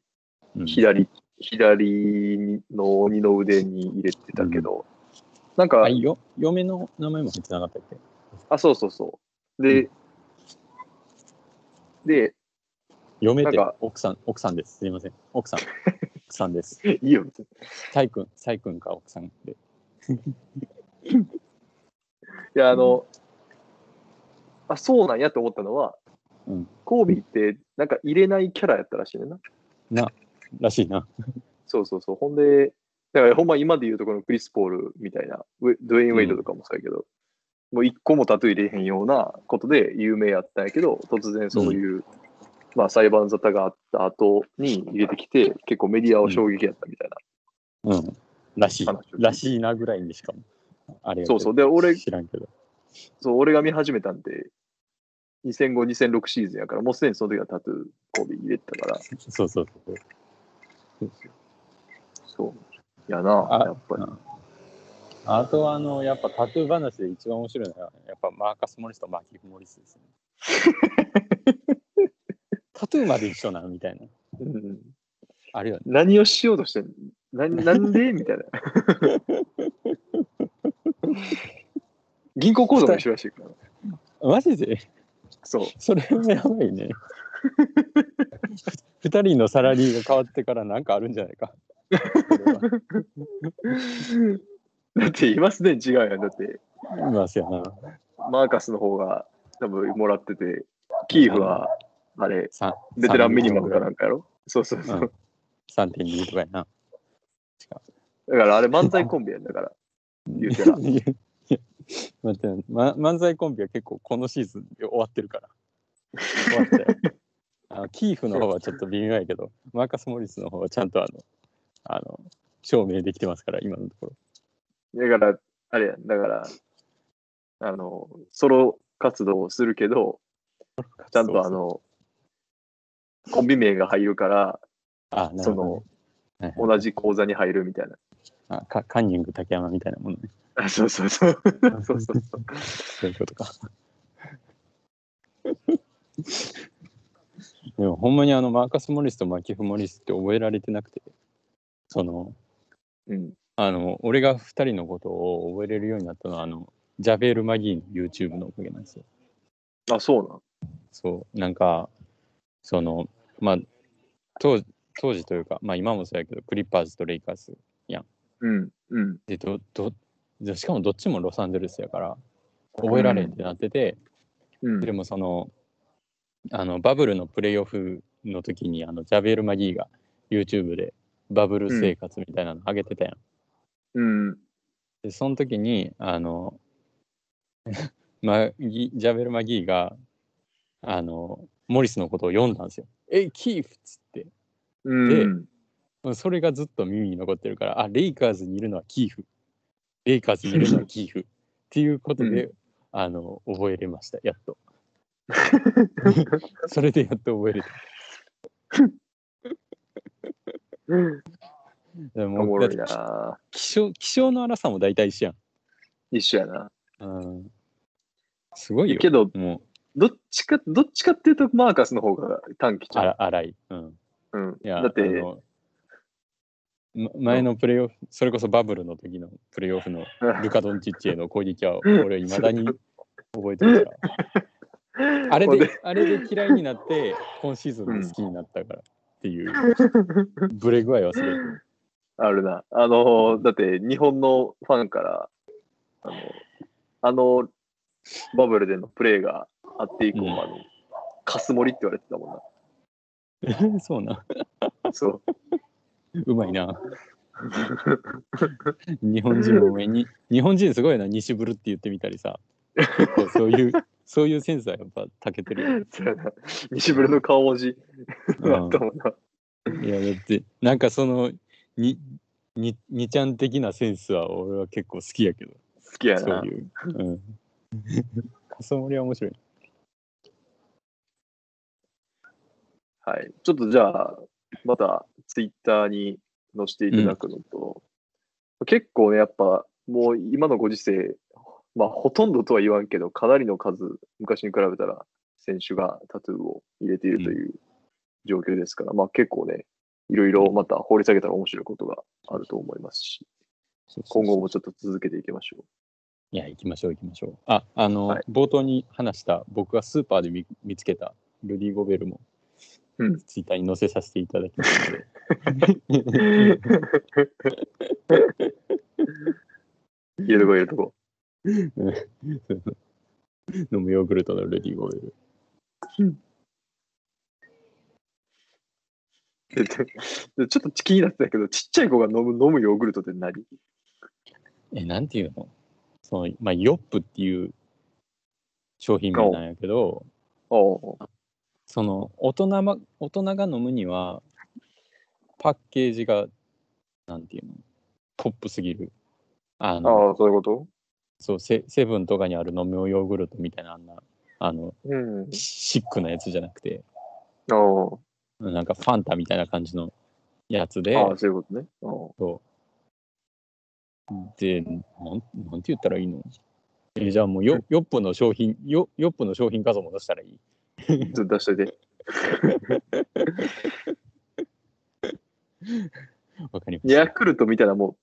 うん。左、左の二の腕に入れてたけど、なんかあ、よ。嫁の名前も入ってなかったっけ？あ、そうそうそう。で、で、嫁って奥さん、奥さんです。すいません。奥さん。[LAUGHS] 奥さんです。いいよ、別にサイ君、サイ君か奥さんで。いや、あの、あ、そうなんやと思ったのは、うんコービーって、なんか入れないキャラやったらしいねんな。な、らしいな。そうそうそう。ほんで、だからほんま今で言うとこのクリス・ポールみたいな、ウェドウェイン・ウェイドとかもそうやけど、もう一個もタトゥー入れへんようなことで有名やったんやけど、突然そういう、まあ裁判沙汰があった後に入れてきて、結構メディアは衝撃やったみたいな。うん。らしいらしいなぐらいにしかも。あれそうそう。で、俺、知らんけど。そう俺が見始めたんで、2005、2006シーズンやから、もうすでにその時はタトゥー神戸入れてたから、そうそうそう。そう。やな、あやっぱり。あとはあの、やっぱタトゥー話で一番面白いのは、やっぱマーカス・モリスとマーキフ・モリスですね。[LAUGHS] タトゥーまで一緒なのみたいな。うんあるよね。何をしようとしてんの？ななんで？[LAUGHS] みたいな。銀行口座も一緒らしいから。マジで？そう。それはやばいね。[LAUGHS] 二人のサラリーが変わってからなんかあるんじゃないか。[LAUGHS] だって今すでに違うやん。だって、いますよな。マーカスの方が多分もらってて、キーフは、あれ、さベテランミニマムかなんかやろ？そうそうそう。うん3.2とかやな。だからあれ漫才コンビやんだから。言うたら [LAUGHS] いやいや待って、ま、漫才コンビは結構このシーズンで終わってるから。終わったよ。[LAUGHS] あのキーフの方はちょっと微妙やけど、マーカス・モリスの方はちゃんとあの、あの、証明できてますから、今のところ。だから、あれやん。だから、あの、ソロ活動をするけど、ちゃんとあの、コンビ名が入るから、あ、なその、はいはい同じ講座に入るみたいな。あカカンニング竹山みたいなものね。あ [LAUGHS] そうそうそう。[LAUGHS] そうそうそう。そういうことか。[LAUGHS] でもほんまにあのマーカス・モリスとマキフ・モリスって覚えられてなくて、その、うん。あの、俺が二人のことを覚えれるようになったのは、あの、ジャベール・マギーの YouTube のおかげなんですよ。あ、そうなん。そう、なんか、その、まあ、当当時というか、まあ今もそうやけど、クリッパーズとレイカーズうん。うん。で、ど、ど、でしかもどっちもロサンゼルスやから、覚えられんってなってて、うん。でもその、あの、バブルのプレイオフの時に、あの、ジャベール・マギーが YouTube でバブル生活みたいなの上げてたやん。うん。で、その時に、あの、[LAUGHS] マギジャベル・マギーが、あの、モリスのことを読んだんですよ。え、キーフっつって。うん。それがずっと耳に残ってるから、あ、レイカーズにいるのはキーフ。レイカーズにいるのはキーフ。っていうことで、うあの、覚えれました、やっと。[LAUGHS] それでやっと覚えれた。[LAUGHS] でおももろいな。気象気象の荒さも大体一緒や一緒やな。ん。うん、すごいよ。けど、もどっちか、どっちかっていうと、マーカスの方が短期う、ちゃう。あら荒い。うん。うん。いや、だって、前のプレーオフ、それこそバブルの時のプレーオフのルカ・ドンチッチへの攻撃は、[LAUGHS] 俺、いまだに覚えてるから。あれで、あれで嫌いになって、今シーズンで好きになったからっていう、[LAUGHS] ブレ具合はすごい。あるな。あの、だって日本のファンから、あの、あのバブルでのプレーがあって以降、うんあの、カス盛りって言われてたもんな。[LAUGHS] そうな。そう。うまいな。日本人も上に、日本人すごいな、西ブルって言ってみたりさ。そういう、そういうセンスはやっぱ長けてる。西村の顔文字うんあったもんな。いや、だって、なんかその、に、に、にちゃん的なセンスは俺は結構好きやけど、好きやな。そういう。うん。かそ盛りは面白い。はい。ちょっとじゃあ、またツイッターに載せていただくのと、結構ね、やっぱもう今のご時世、まあほとんどとは言わんけど、かなりの数、昔に比べたら選手がタトゥーを入れているという状況ですから、まあ結構ね、いろいろまた掘り下げたら面白いことがあると思いますし、今後もちょっと続けていきましょいや、行きましょう、行きましょう。あ、あの、はい冒頭に話した、僕がスーパーで見見つけたルディ・ゴベルも、うん。ツイッターに載せさせていただきますので、う。入れとこ入れとこ。飲むヨーグルトのルディ・ゴベル。ちょっと気になってたけど、ちっちゃい子が飲む飲むヨーグルトって何？え、なんていうの？その、まあ、ヨップっていう商品名なんやけど、おうその大人ま大人が飲むにはパッケージがなんていうの？ポップすぎる。あのああ、そういうこと？そうセセブンとかにある飲むヨーグルトみたいなあんなあの、うん。シックなやつじゃなくて、あなんかファンタみたいな感じのやつで、あ、ああそういうことね。あそう。で、なん、なんて言ったらいいの？え、じゃあもうよ、よっぽの商品、よ、よっぽの商品画像も出したらいい？あ [LAUGHS] ちょっと出しといて。[LAUGHS] わかりました。ヤクルトみたいなも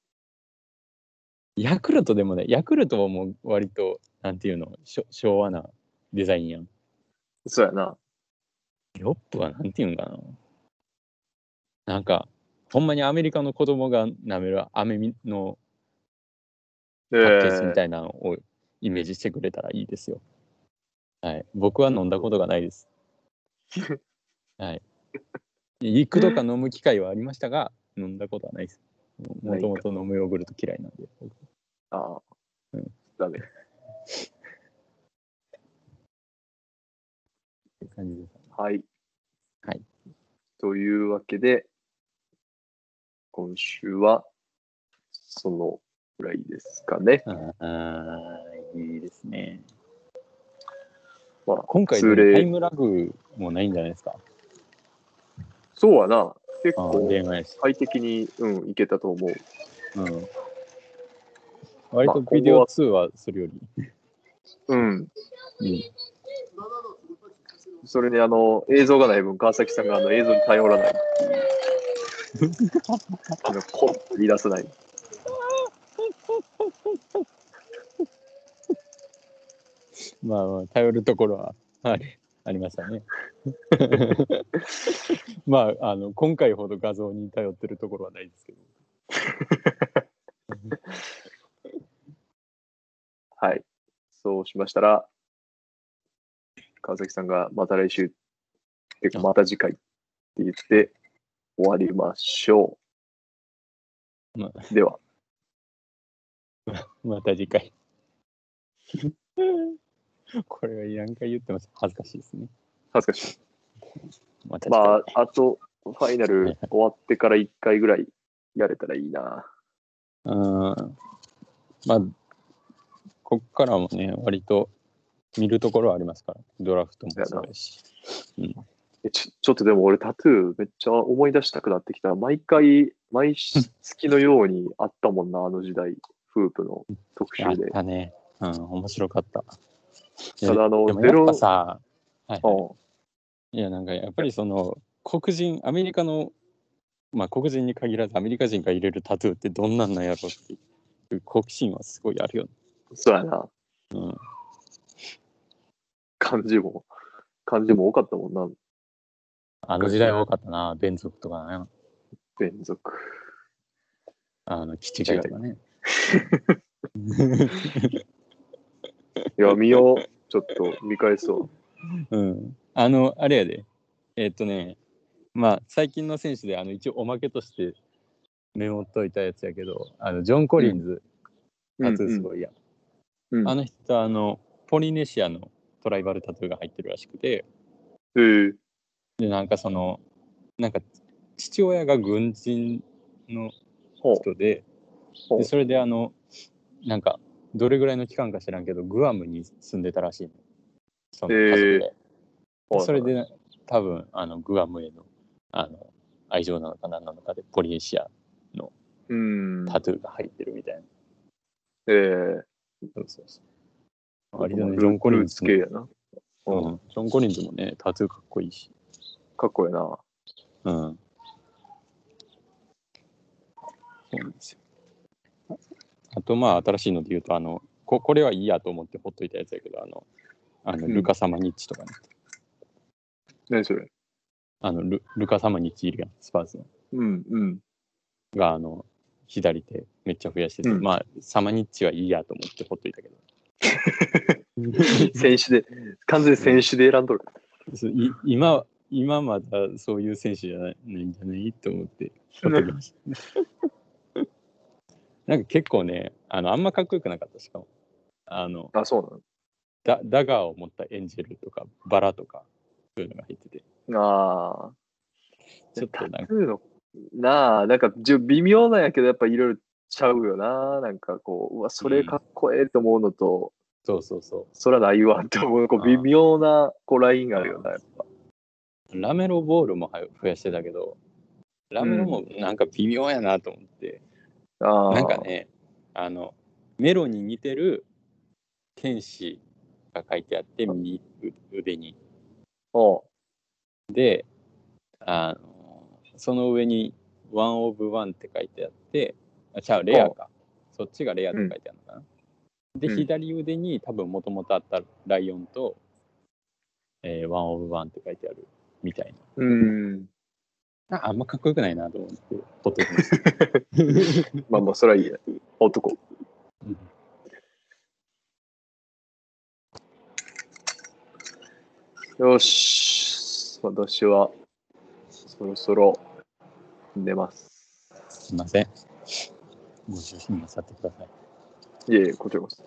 ヤクルトでもね、ヤクルトはもう割と、なんていうの、昭和なデザインやん。ん。そうやな。ヨップはなんていうんかな。なんか、ほんまにアメリカの子供が舐める飴みのえパッケージみえたいなのをイメージしてくれたらいいですよ。はい。僕は飲んだことがないです。はい。幾度か飲む機会はありましたが、飲んだことはないです。もともと飲むヨーグルト嫌いなんで。僕ああ。うんダメ。って感じです。はい。はい。というわけで、今週は、そのぐらいですかね。ああ、いいですね。まあ、今回通例でタイムラグもないんじゃないですか？そうはな。結あ構。快適に、うん、いけたと思う。うん。割まあとビデオ通話するより。うん。うん。それに、あの、映像がない分、川崎さんがあの映像に頼らないっていう。[LAUGHS] あの、コンと言い出さない。まあまあ、頼るところはあり [LAUGHS] ありましたね。[LAUGHS] まあ、あの、今回ほど画像に頼ってるところはないですけど。[LAUGHS] はい。そうしましたら、川崎さんがまた来週、てかまた次回って言って終わりましょまう。では、また次回。[LAUGHS] これは何回言ってます。恥ずかしいですね。恥ずかしい。また次回。まあ、あと、ファイナル終わってから1回ぐらいやれたらいいな。うん。まあ、こっからもね、割と見るところはありますから。ドラフトもそうだし。えちょちょっとでも俺タトゥーめっちゃ思い出したくなってきた。毎回、毎月のようにあったもんな、あの時代。フープの特集あっで。たね。うん、面白かった。ただあのゼロやっぱさ、はいはいうんいや、なんかやっぱりその黒人、アメリカの、まあ黒人に限らずアメリカ人が入れるタトゥーってどんなんなんやろっていう好奇心はすごいあるよね。そうやな。うん。漢字も、漢字も多かったもんな、あの時代多かったな、連続とかね。連続。あの、基地外とかね。[LAUGHS] いや、見よう。ちょっと見返そう。うん。あの、あれやで。えっとね、まあ最近の選手であの一応おまけとしてメモっといたやつやけど、あのジョン・コリンズ、タトゥーすごいやん。うんうんあの人はあのポリネシアのトライバルタトゥーが入ってるらしくて、えーで、なんかその、なんか父親が軍人の人で、でそれであの、なんかどれぐらいの期間か知らんけど、グアムに住んでたらしいの。その家族で。ではいそれで多分あのグアムへのあの愛情なのか何なのかでポリネシアうん。タトゥーが入ってるみたいな。えー、そうそうそう。割とね、ジョン・コリンズ系やな。ううんん、ジョン・コリンズもね、タトゥーかっこいいし。かっこいいな。うん。そうなんですよ。あと、まあ、新しいので言うと、あの、ここれはいいやと思ってほっといたやつやけど、あの、あのうんルカ・サマニッチとかね。何それ？あのル、ルカ・サマニッチいるやん、スパーズの。うんうん。が、あの、左手めっちゃ増やしてて、うんまあ、サマニッチはいいやと思ってほっといたけど。[LAUGHS] 選手で、完全に選手で選んどる。そうい今、今まだそういう選手じゃないないんじゃない？と思ってほっときました。[LAUGHS] なんか結構ね、あの、あんまかっこよくなかった、しかも。あの、あ、そうなの？ダダガーを持ったエンジェルとかバラとかそういうのが入っててああ。ちょっとなんかタトゥーの、なあ、なんかじゅ微妙なんやけど、やっぱいろいろちゃうよな。なんかこう、うわ、それかっこええと思うのと、そうそうそそらないわって思う。こう微妙なこうラインがあるよな、やっぱ。う。ラメロボールもは増やしてたけど、ラメロもなんか微妙やなと思って。なんかね、あの、メロに似てる天使が書いてあって、右腕に。で、あの、その上にワンオブワンって書いてあって、あ、ちゃう、レアか。そっちがレアって書いてあるのかな。で、うん左腕に多分もともとあったライオンと、えーワンオブワンって書いてあるみたいうん。な。ああんまかっこよくないなと思って、ほっときました。[LAUGHS] まあまあ、そらいいね。男。うんよし。私は、そろそろ寝ます。すいません。ご就寝なさってください。いえいえ、こちらこそ。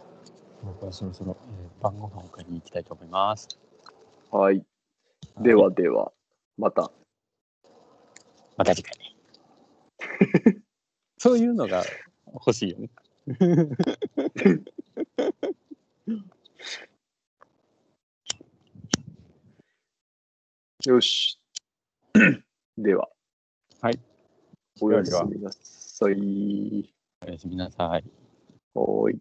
僕はそろそろ、えー晩ご飯を買いに行きたいと思います。はい。ではでは、また。また次回。[LAUGHS] そういうのが欲しいよね。[LAUGHS] よし。では。はい。おやすみなさい。おやすみなさい。はーい。